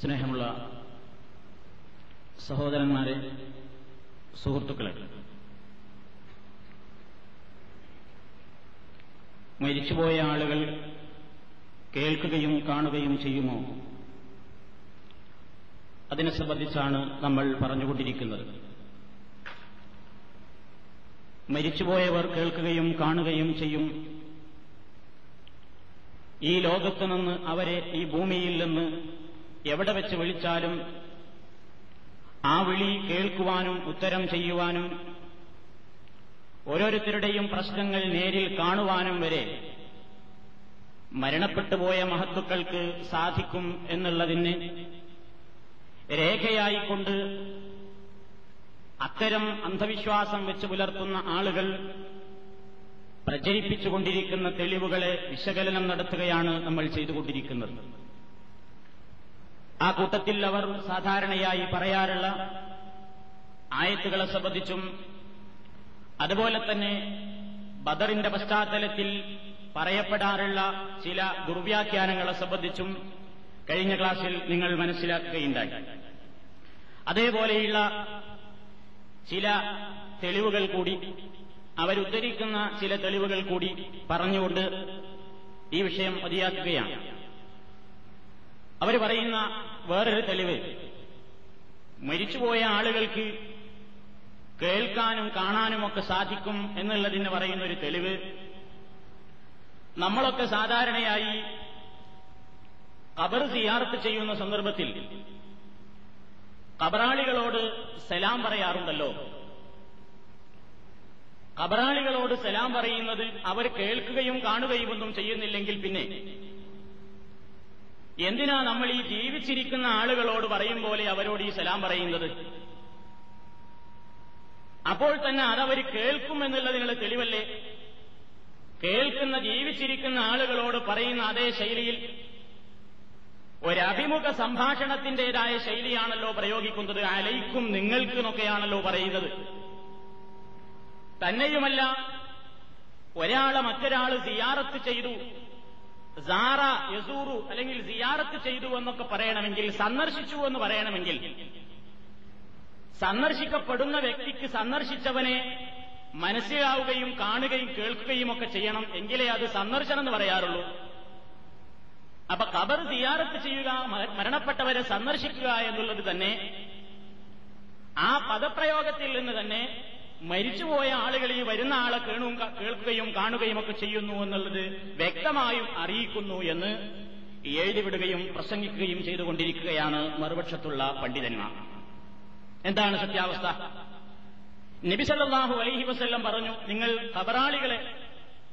സ്നേഹമുള്ള സഹോദരന്മാരെ സുഹൃത്തുക്കളെ മരിച്ചുപോയ ആളുകൾ കേൾക്കുകയും കാണുകയും ചെയ്യുമോ? അതിനെ സംബന്ധിച്ചാണ് നമ്മൾ പറഞ്ഞുകൊണ്ടിരിക്കുന്നത്. മരിച്ചുപോയവർ കേൾക്കുകയും കാണുകയും ചെയ്യും. ഈ ലോകത്തു നിന്ന് അവരെ ഈ ഭൂമിയിൽ നിന്ന് എവിടെ വെച്ച് വിളിച്ചാലും ആ വിളി കേൾക്കുവാനും ഉത്തരം ചെയ്യുവാനും ഓരോരുത്തരുടെയും പ്രശ്നങ്ങൾ നേരിൽ കാണുവാനും വരെ മരണപ്പെട്ടുപോയ മഹത്തുക്കൾക്ക് സാധിക്കും എന്നുള്ളതിന് രേഖയായിക്കൊണ്ട് അത്തരം അന്ധവിശ്വാസം വെച്ച് പുലർത്തുന്ന ആളുകൾ പ്രചരിപ്പിച്ചുകൊണ്ടിരിക്കുന്ന തെളിവുകളെ വിശകലനം നടത്തുകയാണ് നമ്മൾ ചെയ്തുകൊണ്ടിരിക്കുന്നത്. ആ കൂട്ടത്തിൽ അവർ സാധാരണയായി പറയാറുള്ള ആയത്തുകളെ സംബന്ധിച്ചും അതുപോലെ തന്നെ ബദറിന്റെ പശ്ചാത്തലത്തിൽ പറയപ്പെടാറുള്ള ചില ദുർവ്യാഖ്യാനങ്ങളെ സംബന്ധിച്ചും കഴിഞ്ഞ ക്ലാസ്സിൽ നിങ്ങൾ മനസ്സിലാക്കുകയുണ്ടായി. അതേപോലെയുള്ള ചില തെളിവുകൾ കൂടി അവരുദ്ധരിക്കുന്ന ചില തെളിവുകൾ കൂടി പറഞ്ഞുകൊണ്ട് ഈ വിഷയം മതിയാക്കുകയാണ്. അവർ പറയുന്ന വേറൊരു തെളിവ്. മരിച്ചുപോയ ആളുകൾക്ക് കേൾക്കാനും കാണാനുമൊക്കെ സാധിക്കും എന്നുള്ളതിന് പറയുന്ന ഒരു തെളിവ്. നമ്മളൊക്കെ സാധാരണയായി ഖബർ സിയാർത്ത് ചെയ്യുന്ന സന്ദർഭത്തിൽ കബറാളികളോട് സലാം പറയാറുണ്ടല്ലോ. കബറാളികളോട് സലാം പറയുന്നത് അവർ കേൾക്കുകയും കാണുകയും ഒന്നും ചെയ്യുന്നില്ലെങ്കിൽ പിന്നെ എന്തിനാ നമ്മൾ ഈ ജീവിച്ചിരിക്കുന്ന ആളുകളോട് പറയും പോലെ അവരോട് ഈ സലാം പറയുന്നത്? അപ്പോൾ തന്നെ അതവർ കേൾക്കും എന്നുള്ളതിനുള്ള തെളിവല്ലേ? കേൾക്കുന്ന ജീവിച്ചിരിക്കുന്ന ആളുകളോട് പറയുന്ന അതേ ശൈലിയിൽ ഒരഭിമുഖ സംഭാഷണത്തിന്റേതായ ശൈലിയാണല്ലോ പ്രയോഗിക്കുന്നത്. അലയിക്കും നിങ്ങൾക്കുമൊക്കെയാണല്ലോ പറയുന്നത്. തന്നെയുമല്ല ഒരാളെ മറ്റൊരാൾ സിയാറത്ത് ചെയ്തു. സാറ യസൂറു അല്ലെങ്കിൽ സിയാറത്ത് ചെയ്തു എന്നൊക്കെ പറയണമെങ്കിൽ സന്ദർശിച്ചു എന്ന് പറയണമെങ്കിൽ സന്ദർശിക്കപ്പെടുന്ന വ്യക്തിക്ക് സന്ദർശിച്ചവനെ മനസ്സിലാവുകയും കാണുകയും കേൾക്കുകയും ഒക്കെ ചെയ്യണം എങ്കിലേ അത് സന്ദർശനം എന്ന് പറയാറുള്ളൂ. അപ്പൊ കബർ സിയാറത്ത് ചെയ്യുക മരണപ്പെട്ടവരെ സന്ദർശിക്കുക എന്നുള്ളത് തന്നെ ആ പദപ്രയോഗത്തിൽ നിന്ന് തന്നെ മരിച്ചുപോയ ആളുകൾ ഈ വരുന്ന ആളെ കേണും കേൾക്കുകയും കാണുകയും ഒക്കെ ചെയ്യുന്നു എന്നുള്ളത് വ്യക്തമായും അറിയിക്കുന്നു എന്ന് എഴുതിവിടുകയും പ്രസംഗിക്കുകയും ചെയ്തുകൊണ്ടിരിക്കുകയാണ് മറുപക്ഷത്തുള്ള പണ്ഡിതന്മാർ. എന്താണ് സത്യാവസ്ഥ? നബിസല്ലാഹു അലൈഹി വസ്ല്ലം പറഞ്ഞു നിങ്ങൾ കബറാളികളെ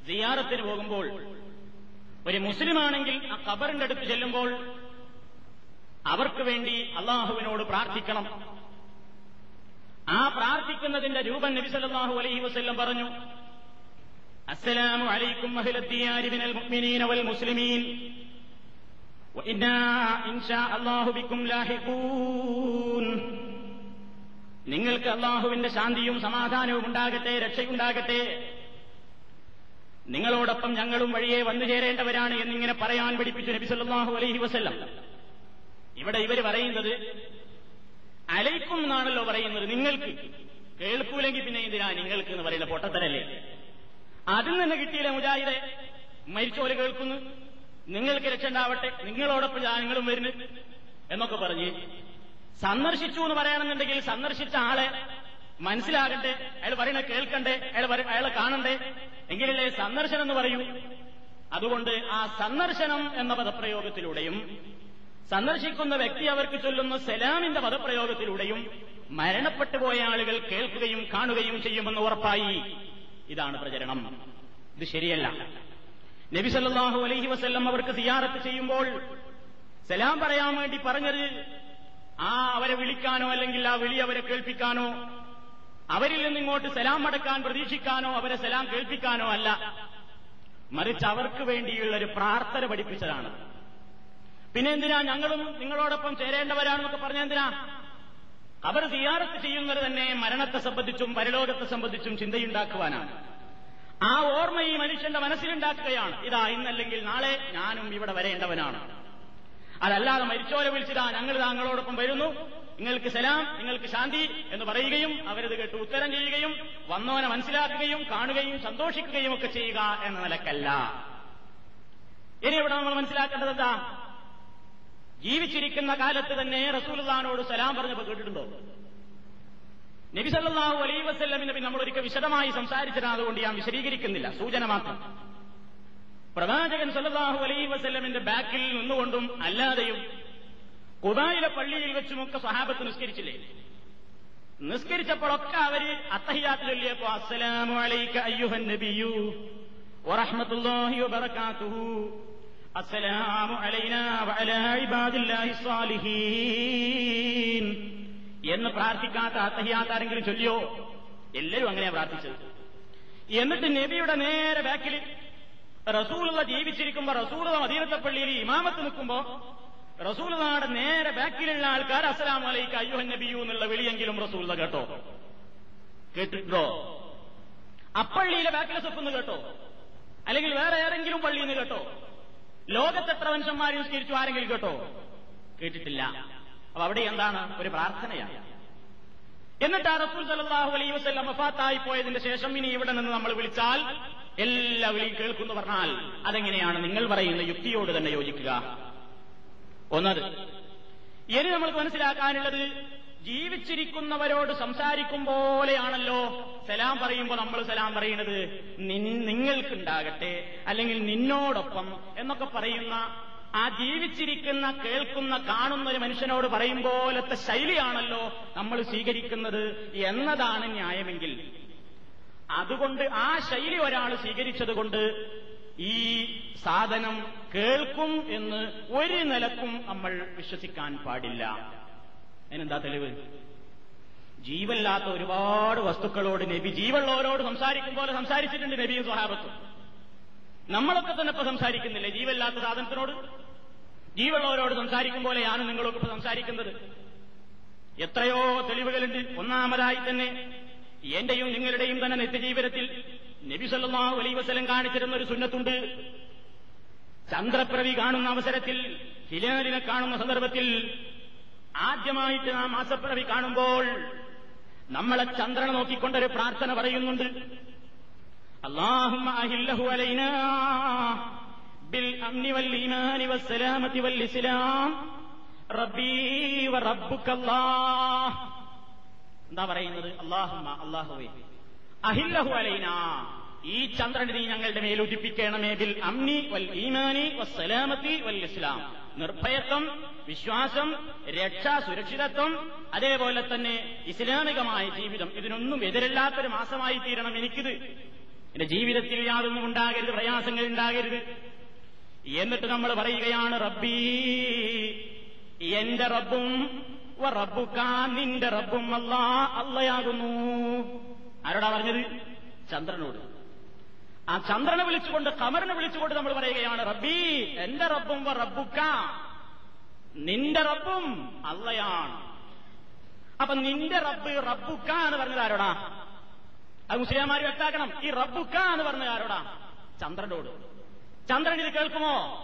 സിയാറത്തിന് പോകുമ്പോൾ ഒരു മുസ്ലിമാണെങ്കിൽ ആ കബറിന്റെ അടുത്ത് ചെല്ലുമ്പോൾ അവർക്ക് വേണ്ടി അള്ളാഹുവിനോട് പ്രാർത്ഥിക്കണം. ആ പ്രാർത്ഥിക്കുന്നതിന്റെ രൂപം നബി സല്ലല്ലാഹു അലൈഹി വസല്ലം പറഞ്ഞു. അസ്സലാമു അലൈക്കും മുഅ്മിനീന വൽ മുസ്ലിമീൻ. നിങ്ങൾക്ക് അള്ളാഹുവിന്റെ ശാന്തിയും സമാധാനവും ഉണ്ടാകട്ടെ രക്ഷയുണ്ടാകട്ടെ. നിങ്ങളോടൊപ്പം ഞങ്ങളും വഴിയെ വന്നു ചേരേണ്ടവരാണ് എന്നിങ്ങനെ പറയാൻ പഠിപ്പിച്ചു നബി സല്ലല്ലാഹു അലൈഹി വസല്ലം. ഇവിടെ ഇവർ പറയുന്നത് അലൈക്കും എന്നാണല്ലോ പറയുന്നത് നിങ്ങൾക്ക്. കേൾക്കൂലെങ്കിൽ പിന്നെ എന്തിനാ നിങ്ങൾക്ക് എന്ന് പറയുന്ന പൊട്ടത്തരല്ലേ അതിൽ നിന്ന് കിട്ടിയില്ല മുജാഹിദെ? മരിച്ചോലെ കേൾക്കുന്നു. നിങ്ങൾക്ക് രക്ഷ ഉണ്ടാവട്ടെ. നിങ്ങളോടൊപ്പം നിങ്ങളും വരുന്നു. എന്നൊക്കെ പറഞ്ഞ് സന്ദർശിച്ചു എന്ന് പറയണമെന്നുണ്ടെങ്കിൽ സന്ദർശിച്ച ആളെ മനസ്സിലാകട്ടെ. അയാൾ പറയണ കേൾക്കണ്ടേ? അയാൾ അയാളെ കാണണ്ടേ? എങ്കിലല്ലേ സന്ദർശനം എന്ന് പറയൂ. അതുകൊണ്ട് ആ സന്ദർശനം എന്ന പദപ്രയോഗത്തിലൂടെയും സന്ദർശിക്കുന്ന വ്യക്തി അവർക്ക് ചൊല്ലുന്ന സലാമിന്റെ പദപ്രയോഗത്തിലൂടെയും മരണപ്പെട്ടു പോയ ആളുകൾ കേൾക്കുകയും കാണുകയും ചെയ്യുമെന്ന് ഉറപ്പായി. ഇതാണ് പ്രചരണം. ഇത് ശരിയല്ല. നബി സല്ലല്ലാഹു അലൈഹി വസല്ലം അവർക്ക് സിയാറത്ത് ചെയ്യുമ്പോൾ സലാം പറയാൻ വേണ്ടി പറഞ്ഞത് ആ അവരെ വിളിക്കാനോ അല്ലെങ്കിൽ ആ വിളി അവരെ കേൾപ്പിക്കാനോ അവരിൽ നിന്ന് ഇങ്ങോട്ട് സലാം അടക്കാൻ പ്രതീക്ഷിക്കാനോ അവരെ സലാം കേൾപ്പിക്കാനോ അല്ല. മറിച്ച് അവർക്ക് വേണ്ടിയുള്ള ഒരു പ്രാർത്ഥന പഠിപ്പിച്ചതാണ്. പിന്നെ എന്തിനാ ഞങ്ങളും നിങ്ങളോടൊപ്പം ചേരേണ്ടവരാണെന്നൊക്കെ പറഞ്ഞ എന്തിനാ? അവർ സിയാറത്ത് ചെയ്യുന്നത് തന്നെ മരണത്തെ സംബന്ധിച്ചും പരലോകത്തെ സംബന്ധിച്ചും ചിന്തയുണ്ടാക്കുവാനാണ്. ആ ഓർമ്മ ഈ മനുഷ്യന്റെ മനസ്സിലുണ്ടാക്കുകയാണ്. ഇതാ ഇന്നല്ലെങ്കിൽ നാളെ ഞാനും ഇവിടെ വരേണ്ടവനാണ്. അതല്ലാതെ മരിച്ചോരെ വിളിച്ചിതാ ഞങ്ങൾ താങ്കളോടൊപ്പം വരുന്നു. നിങ്ങൾക്ക് സലാം നിങ്ങൾക്ക് ശാന്തി എന്ന് പറയുകയും അവരത് കേട്ട് ഉത്തരം ചെയ്യുകയും വന്നവനെ മനസ്സിലാക്കുകയും കാണുകയും സന്തോഷിക്കുകയും ഒക്കെ ചെയ്യുക എന്ന നിലക്കല്ല. ഇനി ഇവിടെ നമ്മൾ മനസ്സിലാക്കേണ്ടത് എന്താ? ജീവിച്ചിരിക്കുന്ന കാലത്ത് തന്നെ റസൂൽദാനോട് സലാം പറഞ്ഞപ്പോൾ കേട്ടിട്ടുണ്ടോ? നബി സല്ലല്ലാഹു അലൈഹി പിന്നെ നമ്മൾ ഒരിക്കൽ വിശദമായി സംസാരിച്ചതാണ് അതുകൊണ്ട് ഞാൻ വിശദീകരിക്കുന്നില്ല. സൂചന മാത്രം. പ്രവാചകൻ സല്ലല്ലാഹു അലൈഹി വസല്ലമിന്റെ ബാക്കിൽ നിന്നുകൊണ്ടും അല്ലാതെയും കുതായിലെ പള്ളിയിൽ വെച്ചുമൊക്കെ സ്വഹാബത്ത് നിസ്കരിച്ചില്ലേ? നിസ്കരിച്ചപ്പോഴൊക്കെ അവർ അത്തഹിയാത്ത് ചൊല്ലിയപ്പോ അസ്സലാമു അലൈക അയ്യുഹൻ നബിയു വറഹ്മത്തുള്ളാഹി വബറകാതുഹു. എന്ന് പ്രാർത്ഥിക്കാത്ത അത്തഹിയാത്ത ആരെങ്കിലും ചൊല്ലിയോ? എല്ലാവരും അങ്ങനെയാ പ്രാർത്ഥിച്ചത്. എന്നിട്ട് നബിയുടെ നേരെ ബാക്കിൽ റസൂലുള്ള ജീവിച്ചിരിക്കുമ്പോ റസൂലുള്ള മദീനത്തെ പള്ളിയിൽ ഇമാമത്ത് നിൽക്കുമ്പോ റസൂലുള്ളയുടെ നേരെ ബാക്കിലുള്ള ആൾക്കാർ അസ്സലാം അലൈക്ക് അയ്യുഹൻ നബിയു എന്നുള്ള വിളിയെങ്കിലും റസൂലുള്ള കേട്ടോ? കേട്ടിട്ടുണ്ടോ? അപ്പള്ളിയിലെ ബാക്കിലെ സ്വപ്നം കേട്ടോ? അല്ലെങ്കിൽ വേറെ ഏതെങ്കിലും പള്ളിയിൽ നിന്ന് കേട്ടോ? ലോകത്തെത്ര മനുഷ്യന്മാർ നിസ്കരിച്ചു ആരെങ്കിലും കേട്ടോ? കേട്ടിട്ടില്ല. അപ്പൊ അവിടെ എന്താണ്? ഒരു പ്രാർത്ഥനയാണ്. എന്നിട്ട് ആ റസൂൽ സല്ലല്ലാഹു അലൈ വസ്ലം വഫാത്തായി പോയതിന്റെ ശേഷം ഇനി ഇവിടെ നിന്ന് നമ്മൾ വിളിച്ചാൽ എല്ലാ വിളിയും കേൾക്കുന്നു പറഞ്ഞാൽ അതെങ്ങനെയാണ് നിങ്ങൾ പറയുന്ന യുക്തിയോട് തന്നെ യോജിക്കുക. ഒന്നത് ഇനി നമ്മൾക്ക് മനസ്സിലാക്കാനുള്ളത് ജീവിച്ചിരിക്കുന്നവരോട് സംസാരിക്കും പോലെയാണല്ലോ സലാം പറയുമ്പോൾ നമ്മൾ സലാം പറയുന്നത് നിങ്ങൾക്കുണ്ടാകട്ടെ അല്ലെങ്കിൽ നിന്നോടൊപ്പം എന്നൊക്കെ പറയുന്ന ആ ജീവിച്ചിരിക്കുന്ന കേൾക്കുന്ന കാണുന്ന ഒരു മനുഷ്യനോട് പറയും പോലത്തെ ശൈലിയാണല്ലോ നമ്മൾ സ്വീകരിക്കുന്നത് എന്നതാണ് ന്യായമെങ്കിൽ. അതുകൊണ്ട് ആ ശൈലി ഒരാൾ സ്വീകരിച്ചതുകൊണ്ട് ഈ സാധനം കേൾക്കും എന്ന് ഒരു നിലക്കും നമ്മൾ വിശ്വസിക്കാൻ പാടില്ല. അതിനെന്താ തെളിവ്? ജീവനില്ലാത്ത ഒരുപാട് വസ്തുക്കളോട് നബി ജീവനുള്ളവരോട് സംസാരിക്കും പോലെ സംസാരിച്ചിട്ടുണ്ട് നബിയും സ്വഹാബത്തും. നമ്മളൊക്കെ തന്നെ ഇപ്പൊ സംസാരിക്കുന്നില്ലേ? ജീവനില്ലാത്ത സാധനത്തിനോട്? ജീവനുള്ളവരോട് സംസാരിക്കും പോലെയാണ് നിങ്ങളൊക്കെ ഇപ്പൊ സംസാരിക്കുന്നത്. എത്രയോ തെളിവുകളുണ്ട്. ഒന്നാമതായി തന്നെ എന്റെയും നിങ്ങളുടെയും തന്നെ നിത്യജീവിതത്തിൽ നബി വസല്ലം കാണിച്ചിരുന്ന ഒരു സുന്നത്തുണ്ട്. ചന്ദ്രപ്രവി കാണുന്ന അവസരത്തിൽ ഹിലാലിനെ കാണുന്ന സന്ദർഭത്തിൽ ആദ്യമായിട്ട് നാം മാസപ്പിറവി കാണുമ്പോൾ നമ്മളെ ചന്ദ്രനെ നോക്കിക്കൊണ്ടൊരു പ്രാർത്ഥന പറയുന്നുണ്ട്. എന്താ പറയുന്നത്? അള്ളാഹുമ അള്ളാഹുവേ അഹില്ലഹു അലൈനാ. ഈ ചന്ദ്രനെ ഞങ്ങളുടെ മേൽ ഉദിപ്പിക്കണമേ ബിൽ വൽ ഈമാനി വസ്സലാമത്തി വൽ ഇസ്ലാം. നിർഭയത്വം വിശ്വാസം രക്ഷാ സുരക്ഷിതത്വം അതേപോലെ തന്നെ ഇസ്ലാമികമായ ജീവിതം. ഇതിനൊന്നും എതിരല്ലാത്തൊരു മാസമായി തീരണം എനിക്കിത്. എന്റെ ജീവിതത്തിൽ യാതൊന്നും ഉണ്ടാകരുത് പ്രയാസങ്ങൾ ഉണ്ടാകരുത്. എന്നിട്ട് നമ്മൾ പറയുകയാണ് റബ്ബീ എന്റെ റബ്ബും റബ്ബുക്ക നിന്റെ റബ്ബും അല്ലാ അല്ലയാകുന്നു. ആരോടാ പറഞ്ഞത്? ചന്ദ്രനോട്. ആ ചന്ദ്രനെ വിളിച്ചുകൊണ്ട് കമറിനെ വിളിച്ചുകൊണ്ട് നമ്മൾ പറയുകയാണ് റബ്ബി എന്റെ റബ്ബും റബ്ബുക്ക. നിന്റെ റബ്ബും അള്ളയാണ്. അപ്പൊ നിന്റെ റബ്ബ് റബ്ബുക്ക എന്ന് പറഞ്ഞത് ആരോടാ? അത് മുസ്ലിംമാർ വ്യക്താക്കണം ഈ റബ്ബുക്ക എന്ന് പറഞ്ഞത് ആരോടാ? ചന്ദ്രനോട്. ചന്ദ്രൻ ഇത് കേൾക്കുമോ?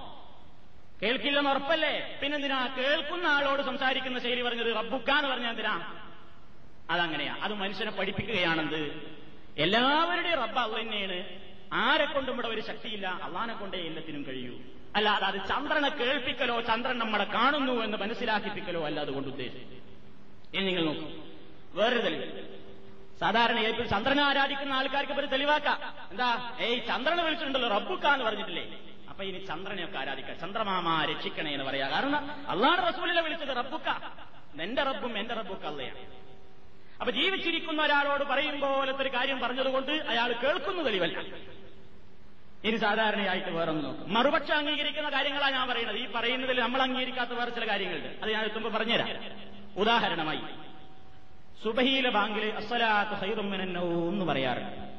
കേൾക്കില്ലെന്ന് ഉറപ്പല്ലേ? പിന്നെന്തിനാ? കേൾക്കുന്ന ആളോട് സംസാരിക്കുന്ന ശൈലി പറഞ്ഞത് റബ്ബുക്ക എന്ന് പറഞ്ഞ എന്തിനാ? അതങ്ങനെയാ. അത് മനുഷ്യനെ പഠിപ്പിക്കുകയാണെന്ത്? എല്ലാവരുടെയും റബ്ബ് അള്ള തന്നെയാണ് ആരെ കൊണ്ടും ഇവിടെ ഒരു ശക്തിയില്ല. അള്ളാനെ കൊണ്ടേ എല്ലാത്തിനും കഴിയൂ. അല്ലാതെ അത് ചന്ദ്രനെ കേൾപ്പിക്കലോ ചന്ദ്രൻ നമ്മളെ കാണുന്നു എന്ന് മനസ്സിലാക്കിപ്പിക്കലോ അല്ല അതുകൊണ്ട് ഉദ്ദേശിച്ചു ഇനി നിങ്ങൾ നോക്കൂ. വേറൊരു തെളിവ്. സാധാരണ ഏറ്റവും ചന്ദ്രനെ ആരാധിക്കുന്ന ആൾക്കാർക്ക് ഒരു തെളിവാക്കാം. എന്താ? ഏയ് ചന്ദ്രനെ വിളിച്ചിട്ടുണ്ടല്ലോ റബ്ബുക്ക എന്ന് പറഞ്ഞിട്ടില്ലേ? അപ്പൊ ഇനി ചന്ദ്രനെയൊക്കെ ആരാധിക്കാം. ചന്ദ്രമാമ രക്ഷിക്കണേ എന്ന് പറയാ. കാരണം അള്ളാഹ് റസൂലിനെ വിളിച്ചത് റബ്ബുക്ക. എന്റെ റബ്ബും എന്റെ റബ്ബുക്ക അല്ലയാണ് അപ്പൊ ജീവിച്ചിരിക്കുന്ന ഒരാളോട് പറയും പോലത്തെ ഒരു കാര്യം പറഞ്ഞതുകൊണ്ട് അയാൾ കേൾക്കുന്ന തെളിവല്ല. ഇനി സാധാരണയായിട്ട് വേറൊന്ന് നോക്കും. മറുപക്ഷം അംഗീകരിക്കുന്ന കാര്യങ്ങളാണ് ഞാൻ പറയുന്നത്. ഈ പറയുന്നതിൽ നമ്മൾ അംഗീകരിക്കാത്ത വേറെ ചില കാര്യങ്ങളുണ്ട്. അത് ഞാൻ എത്തുമ്പോൾ പറഞ്ഞുതരാം. ഉദാഹരണമായി സുബഹീല ബാങ്കിൽ അസ്സലാത്ത് ഹൈറുമിനോ എന്ന് പറയാറുണ്ട്.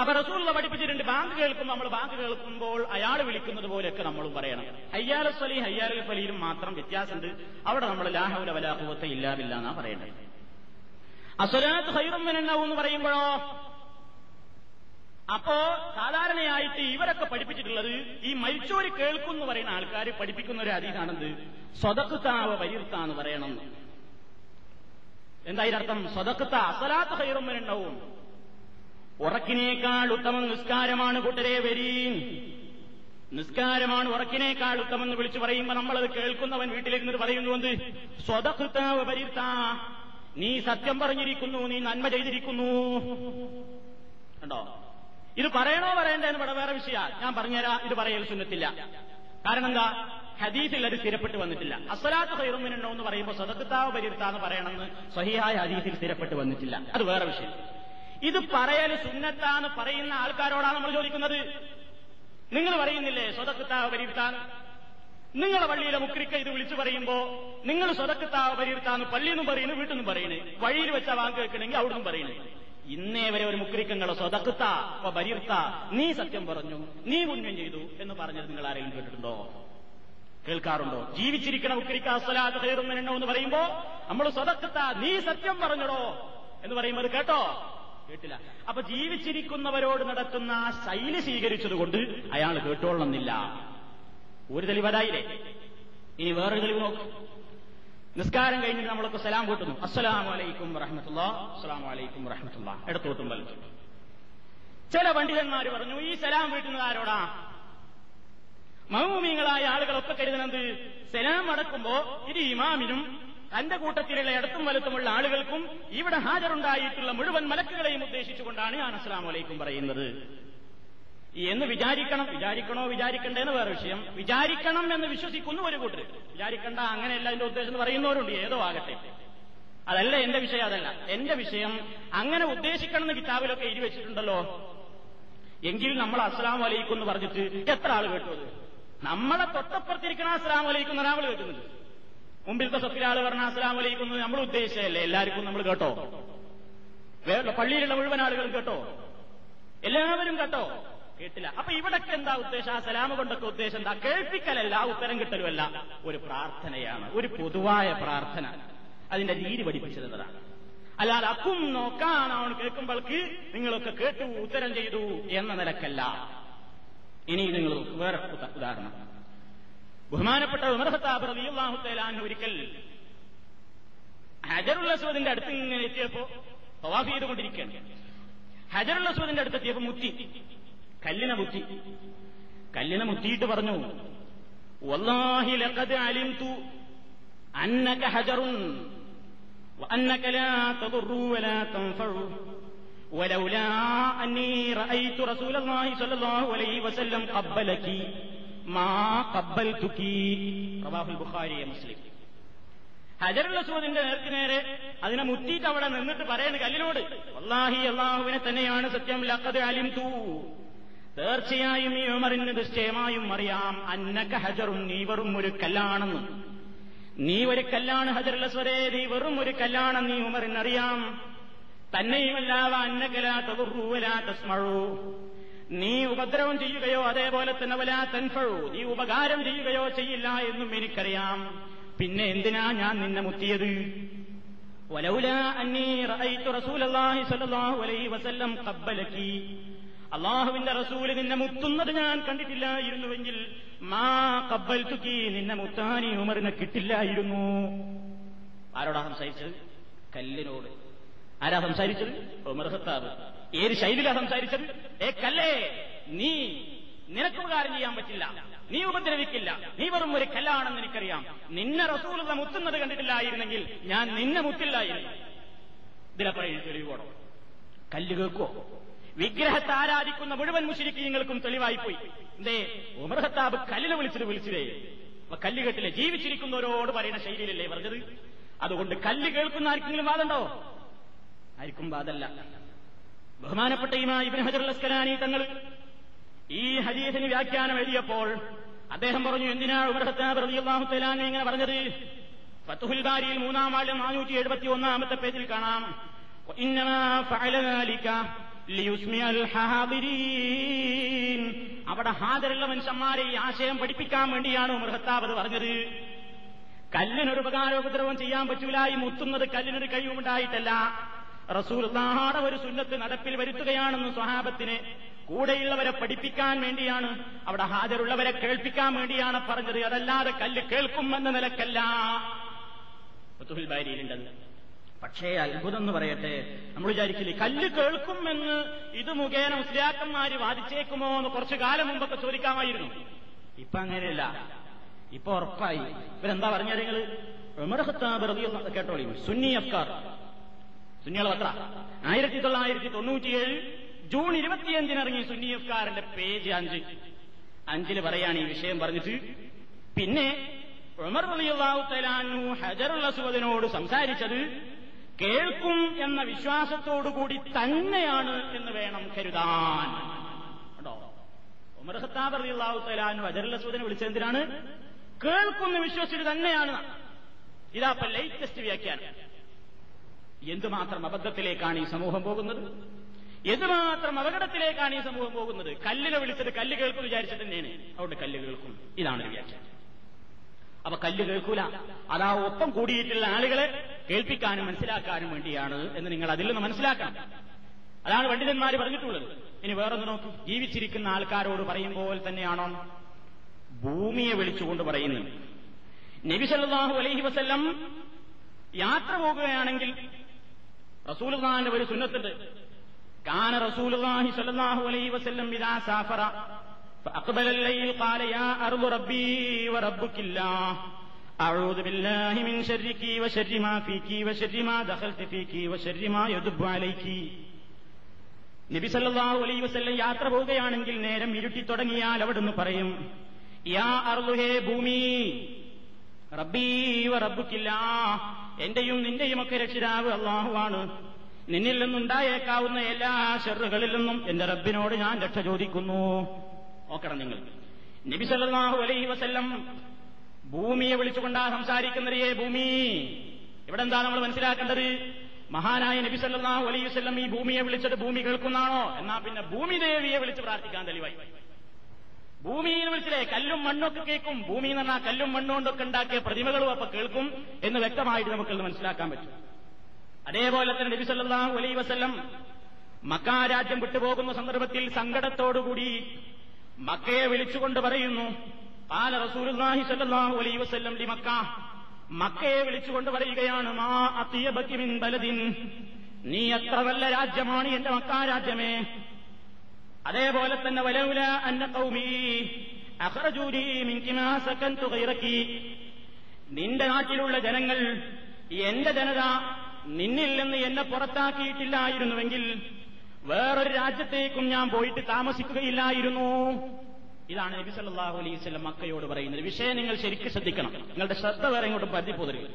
അപ്പൊ റസൂള്ള പഠിപ്പിച്ചിട്ടുണ്ട് ബാങ്ക് കേൾക്കുമ്പോൾ നമ്മൾ ബാങ്ക് കേൾക്കുമ്പോൾ അയാൾ വിളിക്കുന്നത് പോലെയൊക്കെ നമ്മളും പറയണം. അയ്യാല സ്വലി ഹയ്യാലുൽ ഫലിയിലും മാത്രം വ്യത്യാസമുണ്ട്. അവിടെ നമ്മൾ ലാഹുല വലാഹുവത്തെ ഇല്ലാതില്ല എന്നാ പറയേണ്ടത്. അസ്വലാത്ത് ഹൈറുമിനോ എന്ന് പറയുമ്പോഴോ? അപ്പോ സാധാരണയായിട്ട് ഇവരൊക്കെ പഠിപ്പിച്ചിട്ടുള്ളത് ഈ മരിച്ചോര് കേൾക്കുന്നു പറയുന്ന ആൾക്കാർ പഠിപ്പിക്കുന്ന ഒരു അതീതാണെന്ത്? സ്വതക്കുത്താവ് വരിർത്താന്ന് പറയണം. എന്താ ഇതിനർത്ഥം? സ്വതക്കുത്ത അസലാത്ത ഹൈറമ്മനുണ്ടാവും ഉറക്കിനേക്കാൾ ഉത്തമം നിസ്കാരമാണ് കൂട്ടരെ വരീൻ നിസ്കാരമാണ് ഉറക്കിനേക്കാൾ ഉത്തമം എന്ന് വിളിച്ചു പറയുമ്പോ നമ്മളത് കേൾക്കുന്നവൻ വീട്ടിലിരുന്നിട്ട് പറയുന്നുണ്ട് സ്വതകൃത്താവ് പരിർത്ത നീ സത്യം പറഞ്ഞിരിക്കുന്നു നീ നന്മ ചെയ്തിരിക്കുന്നു. കണ്ടോ? ഇത് പറയണോ പറയണ്ടെന്ന് ഇവിടെ വേറെ വിഷയ ഞാൻ പറഞ്ഞുതരാം ഇത് പറയൽ സുന്നത്തില്ല. കാരണം എന്താ? ഹദീസിൽ അത് സ്ഥിരപ്പെട്ട് വന്നിട്ടില്ല. അസലാത്ത് ഹൈറുമിനുണ്ടോ എന്ന് പറയുമ്പോൾ സ്വതത്താവ് പരിരുത്താന്ന് പറയണമെന്ന് സഹിയായ ഹദീസിൽ സ്ഥിരപ്പെട്ട് വന്നിട്ടില്ല. അത് വേറെ വിഷയം. ഇത് പറയൽ സുന്നത്താന്ന് പറയുന്ന ആൾക്കാരോടാണ് നമ്മൾ ചോദിക്കുന്നത്. നിങ്ങൾ പറയുന്നില്ലേ സ്വതക്കത്താവ് പരിരുത്താൻ? നിങ്ങളെ പള്ളിയിലെ മുക്രിക്ക ഇത് വിളിച്ചു പറയുമ്പോ നിങ്ങൾ സ്വതക്കത്താവ് പരിരുത്താന്ന് പള്ളിയിൽ നിന്നും പറയുന്നു വീട്ടിൽ നിന്നും പറയുന്നു. വഴിയിൽ വെച്ച വാങ്ങ് കേൾക്കണമെങ്കിൽ അവിടുന്ന് നിന്നും പറയുന്നു. ഇന്നേ വരെ ഒരു മുക്രിക്കങ്ങളോ സ്വതക്കുത്ത ബരിർത്ത നീ സത്യം പറഞ്ഞു നീ പുണ്യം ചെയ്തു എന്ന് പറഞ്ഞത് നിങ്ങൾ ആരെങ്കിലും കേട്ടിട്ടുണ്ടോ? കേൾക്കാറുണ്ടോ? ജീവിച്ചിരിക്കണ മുക്രിക്ക അസ്വലാത്ത് കയറുന്നതിനോ എന്ന് പറയുമ്പോ നമ്മൾ സ്വതക്കുത്ത നീ സത്യം പറഞ്ഞടോ എന്ന് പറയുമ്പോൾ കേട്ടോ? കേട്ടില്ല. അപ്പൊ ജീവിച്ചിരിക്കുന്നവരോട് നടത്തുന്ന ആ ശൈലി സ്വീകരിച്ചതുകൊണ്ട് അയാൾ കേട്ടോളണമെന്നില്ല. ഒരു തെളിവതായില്ലേ ഇനി വേറൊരു തെളിവ് നോക്ക്. നിസ്കാരം കഴിഞ്ഞിട്ട് നമ്മളൊക്കെ സലാം കൂട്ടുന്നു. അസ്സലാം വലൈക്കും വറഹമത്തുള്ള. അസ്സലാം വലൈക്കും വറഹമത്തുള്ള. ഇടത്തോട്ടും വലത്തും ചില പണ്ഡിതന്മാർ പറഞ്ഞു ഈ സലാം വീട്ടുന്നത് ആരോടാ? മഹൂമിങ്ങളായ ആളുകളൊക്കെ കരുതുന്നത് സലാം അടക്കുമ്പോ ഇത് ഇമാമിനും തന്റെ കൂട്ടത്തിലുള്ള ഇടത്തും വലത്തുമുള്ള ആളുകൾക്കും ഇവിടെ ഹാജരുണ്ടായിട്ടുള്ള മുഴുവൻ മലക്കുകളെയും ഉദ്ദേശിച്ചുകൊണ്ടാണ് ഞാൻ അസ്സലാം പറയുന്നത്. എന്ന് വിചാരിക്കണം വിചാരിക്കണോ വിചാരിക്കണ്ടേന്ന് വേറെ വിഷയം. വിചാരിക്കണം എന്ന് വിശ്വസിക്കുന്നു ഒരു കൂട്ടർ വിചാരിക്കണ്ട അങ്ങനെയല്ല എന്റെ ഉദ്ദേശം എന്ന് പറയുന്നവരുണ്ട് ഏതോ ആകട്ടെ. അതല്ല എന്റെ വിഷയം അതല്ല. എന്റെ വിഷയം അങ്ങനെ ഉദ്ദേശിക്കണം എന്ന് കിതാബിലൊക്കെ എഴുതി വെച്ചിട്ടുണ്ടല്ലോ. എങ്കിൽ നമ്മൾ അസ്ലാം വലയിക്കും എന്ന് പറഞ്ഞിട്ട് എത്ര ആൾ കേട്ടു നമ്മളെ തൊട്ടപ്പുറത്തിരിക്കണ അസ്ലാം വലയിക്കുന്ന ഒരാൾ കേൾക്കുന്നുണ്ട് മുമ്പിലത്തെ സ്വത്തിലെ ആൾ പറഞ്ഞ അസ്ലാം വലയിക്കുന്നത് നമ്മൾ ഉദ്ദേശിച്ചതല്ലേ? എല്ലാവർക്കും നമ്മൾ കേട്ടോ? പള്ളിയിലുള്ള മുഴുവൻ ആളുകളും കേട്ടോ? എല്ലാവരും കേട്ടോ? കേട്ടില്ല. അപ്പൊ ഇവിടൊക്കെ എന്താ ഉദ്ദേശം? ആ സലാമ കൊണ്ടൊക്കെ ഉദ്ദേശം എന്താ? കേൾപ്പിക്കലല്ല ഉത്തരം കിട്ടലുമല്ല. ഒരു പ്രാർത്ഥനയാണ് ഒരു പൊതുവായ പ്രാർത്ഥന. അതിന്റെ രീതി പഠിപ്പിച്ചത് എന്നതാണ്. അല്ലാതെ അക്കും നോക്കാൻ അവൻ കേൾക്കുമ്പോൾക്ക് നിങ്ങളൊക്കെ കേട്ടു ഉത്തരം ചെയ്തു എന്ന നിലക്കല്ല. ഇനി നിങ്ങൾ വേറെ ഉദാഹരണം. ബഹുമാനപ്പെട്ട ഉമർഹത്താബ് ഒരിക്കൽ ഹജറുൽ അസ്വദിന്റെ അടുത്ത് ഇങ്ങനെ എത്തിയപ്പോ തവാഫ് ചെയ്തുകൊണ്ടിരിക്കുകയാണ്. ഹജറുൽ അസ്വദിന്റെ അടുത്തെത്തിയപ്പോ മുത്തി. കല്ലിനെ മുത്തി കല്ലിനെ മുത്തിയിട്ട് പറഞ്ഞു വല്ലാഹി ലഖദ് അലിംതു അന്നക ഹജറുൻ وأنك لا تضر ولا تنفع ولولا أني رأيت رسول الله صلى الله عليه وسلم قبلك ما قبلتك رواه البخاري ومسلم ഹജറുൽ അസ്വദിന്റെ നേർക്ക് നേരെ അതിനെ മുത്തിയിട്ട് അവിടെ നിന്നിട്ട് പറയുന്ന കല്ലിനോട് അള്ളാഹി അള്ളാഹുവിനെ തന്നെയാണ് സത്യം ലക്കത് അലിം തൂ തീർച്ചയായും ഈ ഉമറിന് നിശ്ചയമായും അറിയാം അന്നക ഹജറും നീ വെറും ഒരു കല്ലാണെന്ന് നീ ഒരു കല്ലാണ് ഹജറുൽ അസ്വദേ നീ വെറും ഒരു കല്ലാണെന്ന് നീ ഉമറിനറിയാം തന്നെയുമല്ലാവ അന്നകലാ തതുറൂവലാ തസ്മഴു നീ ഉപദ്രവം ചെയ്യുകയോ അതേപോലെ തന്നെ വലാ തൻഫഴു നീ ഉപകാരം ചെയ്യുകയോ ചെയ്യില്ല എന്നും എനിക്കറിയാം പിന്നെ എന്തിനാ ഞാൻ നിന്നെ മുത്തിയത് ولولا أني رأيت رسول الله صلى الله عليه وسلم قبلك അള്ളാഹുവിന്റെ റസൂൽ നിന്നെ മുത്തുന്നത് ഞാൻ കണ്ടിട്ടില്ലായിരുന്നുവെങ്കിൽ മാ കബ്ബൽ തുക്കി നിന്നെ മുത്താനി ഉമറിനെ കിട്ടില്ലായിരുന്നു. ആരോടാ സംസാരിച്ചത്? കല്ലിനോട്. ആരാ സംസാരിച്ചത്? ഉമർ ഹത്താബ് ഏത് ശൈലിയിലാ സംസാരിച്ചത്? ഏ കല്ലേ നീ നിനക്ക് ഉപകാരം ചെയ്യാൻ പറ്റില്ല. നീ ഉപദ്രവിക്കില്ല. നീ വെറും ഒരു കല്ലാണെന്ന് എനിക്കറിയാം. നിന്നെ റസൂലുള്ള മുത്തുന്നത് കണ്ടിട്ടില്ലായിരുന്നെങ്കിൽ ഞാൻ നിന്നെ മുത്തില്ലായിരുന്നു. ഇതിലെ പറയുന്നത് കല്ല് കേൾക്കോ വിഗ്രഹത്തെ ആരാധിക്കുന്ന മുഴുവൻ മുഷിരിക്കീങ്ങൾക്കും തെളിവായിപ്പോയി. എന്തേ? ഉമർഹത്താബ് കല്ലിൽ വിളിച്ചത് വിളിച്ചതേ അപ്പൊ കല്ലുകെട്ടിലെ ജീവിച്ചിരിക്കുന്നവരോട് പറയുന്ന ശൈലിയിലല്ലേ പറഞ്ഞത്? അതുകൊണ്ട് കല്ല് കേൾക്കുന്ന ആർക്കെങ്കിലും വാദമുണ്ടോ? ആർക്കും വാദല്ല ബഹുമാനപ്പെട്ട ഇമാ ഹജർ അസ്കലാനി തങ്ങൾ ഈ ഹരീഹന് വ്യാഖ്യാനം എഴുതിയപ്പോൾ അദ്ദേഹം പറഞ്ഞു എന്തിനാ ഉമർ ഹത്താബ് ഇങ്ങനെ പറഞ്ഞത്? ഫത്തുഹുൽ ബാരിയിൽ മൂന്നാം വാർഡ് നാനൂറ്റി എഴുപത്തി ഒന്നാമത്തെ പേജിൽ കാണാം. ഇന്നമാ ഫഅല അവിടെ ഹാജരുള്ള മനുഷ്യന്മാരെ ഈ ആശയം പഠിപ്പിക്കാൻ വേണ്ടിയാണ് ഉമർ ഹത്താബ് അത് പറഞ്ഞത്? കല്ലിനൊരു ഉപകാരോപദ്രവം ചെയ്യാൻ പറ്റൂല ഈ മുത്തുന്നത് കല്ലിനൊരു കഴിവുണ്ടായിട്ടല്ല റസൂൽ ഒരു സുന്നത്ത് നടപ്പിൽ വരുത്തുകയാണെന്ന് സ്വഹാബത്തിന് കൂടെയുള്ളവരെ പഠിപ്പിക്കാൻ വേണ്ടിയാണ് അവിടെ ഹാജരുള്ളവരെ കേൾപ്പിക്കാൻ വേണ്ടിയാണ് പറഞ്ഞത്. അതല്ലാതെ കല്ല് കേൾക്കുമെന്ന നിലക്കല്ല. ബാരിയിലുണ്ടെന്ന് പക്ഷേ അത്ഭുതം എന്ന് പറയട്ടെ നമ്മൾ വിചാരിക്കില്ലേ കല്ല് കേൾക്കുമെന്ന് ഇത് മുഖേന മുസ്ലിയാക്കന്മാര് വാദിച്ചേക്കുമോ എന്ന് കുറച്ചു കാലം മുമ്പൊക്കെ ചോദിക്കാമായിരുന്നു. ഇപ്പൊ അങ്ങനെയല്ല. ഇപ്പൊ ഉറപ്പായി. ഇവരെന്താ പറഞ്ഞ നിങ്ങൾ ഉമർ കേട്ടോളി. സുന്നി അഫ്കാർ. സുന്നികളെ പത്ര ആയിരത്തി തൊള്ളായിരത്തി തൊണ്ണൂറ്റിയേഴ് ജൂൺ ഇരുപത്തിയഞ്ചിന് ഇറങ്ങി സുന്നി അഫ്കാറിന്റെ പേജ് അഞ്ച്. അഞ്ചിൽ പറയാണ് ഈ വിഷയം പറഞ്ഞിട്ട്. പിന്നെ ഉമർ റളിയല്ലാഹു തലാനു ഹജറുൽ അസ്വദിനോട് സംസാരിച്ചത് കേൾക്കും എന്ന വിശ്വാസത്തോടുകൂടി തന്നെയാണ് എന്ന് വേണം കരുതാൻ. കേട്ടോ ഉമർ തലാനു ഹജറുൽ അസ്വദിനെ വിളിച്ചെന്തിനാണ് കേൾക്കുന്ന വിശ്വസിച്ചിട്ട് തന്നെയാണ്. ഇതാ ഇപ്പൊ ലേറ്റസ്റ്റ് വ്യാഖ്യാനം. എന്തുമാത്രം അബദ്ധത്തിലേക്കാണ് ഈ സമൂഹം പോകുന്നത്? എന്തുമാത്രം അപകടത്തിലേക്കാണ് ഈ സമൂഹം പോകുന്നത്? കല്ലിനെ വിളിച്ചിട്ട് കല്ല് കേൾക്കും വിചാരിച്ചിട്ട് തന്നെയാണ്. അതുകൊണ്ട് കല്ല് കേൾക്കും. ഇതാണ് വ്യാഖ്യാനം. അപ്പൊ കല്ല് കേൾക്കൂല. അതാ ഒപ്പം കൂടിയിട്ടുള്ള ആളുകളെ കേൾപ്പിക്കാനും മനസ്സിലാക്കാനും വേണ്ടിയാണ് എന്ന് നിങ്ങൾ അതിൽ നിന്ന് മനസ്സിലാക്കണം. അതാണ് പണ്ഡിതന്മാർ പറഞ്ഞിട്ടുള്ളത്. ഇനി വേറൊന്ന് നോക്കൂ. ജീവിച്ചിരിക്കുന്ന ആൾക്കാരോട് പറയുമ്പോൾ തന്നെയാണോ? ഭൂമിയെ വിളിച്ചുകൊണ്ട് പറയുന്നു നബിസല്ലാഹു അലൈഹി വസ്ല്ലം യാത്ര പോകുകയാണെങ്കിൽ റസൂലുള്ളാഹിന്റെ ഒരു സുന്നത്തുണ്ട്. കാന റസൂലുള്ളാഹി സ്വല്ലല്ലാഹു അലൈഹി വസല്ലം സാഫറ. فأقبل الليل قال يا أرض ربي وربك الله أعوذ بالله من شرك وشر ما فيك وشر ما دخلت فيك وشر ما يدب عليك നബി സല്ലല്ലാഹു അലൈഹി വസല്ലം യാത്ര പോവുകയാണെങ്കിൽ നേരം ഇരുട്ടി തുടങ്ങിയാൽ അവിടുന്ന് പറയും യാ അർളുഹേ ഭൂമി റബ്ബീ വ റബ്ബുക്കില്ല എന്റെയും നിന്റെയും ഒക്കെ രക്ഷിതാവ് അള്ളാഹുവാണ് നിന്നിൽ നിന്നുണ്ടായേക്കാവുന്ന എല്ലാ ഷെറുകളിൽ നിന്നും എന്റെ റബ്ബിനോട് ഞാൻ രക്ഷ ചോദിക്കുന്നു നോക്കണം നിങ്ങൾ. നബി സല്ലല്ലാഹു അലൈഹി വസല്ലം ഭൂമിയെ വിളിച്ചുകൊണ്ടാ സംസാരിക്കുന്നതേ ഭൂമി? ഇവിടെ എന്താ നമ്മൾ മനസ്സിലാക്കേണ്ടത്? മഹാനായ നബി സല്ലല്ലാഹു അലൈഹി വസ്ല്ലം ഈ ഭൂമിയെ വിളിച്ചത് ഭൂമി കേൾക്കുന്നാണോ എന്നാ പിന്നെ ഭൂമി ദേവിയെ വിളിച്ച് പ്രാർത്ഥിക്കാൻ തെളിവായി. ഭൂമിയിൽ വിളിച്ചില്ലേ? കല്ലും മണ്ണൊക്കെ കേൾക്കും. ഭൂമി എന്ന് പറഞ്ഞാൽ കല്ലും മണ്ണും കൊണ്ടൊക്കെ ഉണ്ടാക്കിയ പ്രതിമകളും അപ്പൊ കേൾക്കും എന്ന് വ്യക്തമായിട്ട് നമുക്കത് മനസ്സിലാക്കാൻ പറ്റും. അതേപോലെ തന്നെ നബി സല്ലല്ലാഹു അലൈഹി വസ്ല്ലം മക്കാ രാജ്യം വിട്ടുപോകുന്ന സന്ദർഭത്തിൽ സങ്കടത്തോടുകൂടി മക്കയെ വിളിച്ചുകൊണ്ട് പറയുന്നു. പാല റസൂലുള്ളാഹി സ്വല്ലല്ലാഹു അലൈഹി വസല്ലം ലി മക്ക. മക്കയെ വിളിച്ചുകൊണ്ട് പറയുകയാണ് മാ അത്തിയബക്കി മിൻ ബലദിൻ. നീ എത്ര നല്ല രാജ്യമാണ് എന്റെ മക്കാ രാജ്യമേ. അതേപോലെ തന്നെ വലൗല അന്ന കൗമി അഖറജൂരി മിൻ മാ സകന്തു നിന്റെ നാട്ടിലുള്ള ജനങ്ങൾ എന്റെ ജനത നിന്നിൽ നിന്ന് എന്നെ പുറത്താക്കിയിട്ടില്ലായിരുന്നുവെങ്കിൽ വേറൊരു രാജ്യത്തേക്കും ഞാൻ പോയിട്ട് താമസിക്കുകയില്ലായിരുന്നു. ഇതാണ് നബി സല്ലാഹു അലൈഹി വസല്ലം മക്കയോട് പറയുന്നത്. വിഷയം നിങ്ങൾ ശരിക്കും ശ്രദ്ധിക്കണം. നിങ്ങളുടെ ശ്രദ്ധ വേറെ ഇങ്ങോട്ടും പതി പോതരുത്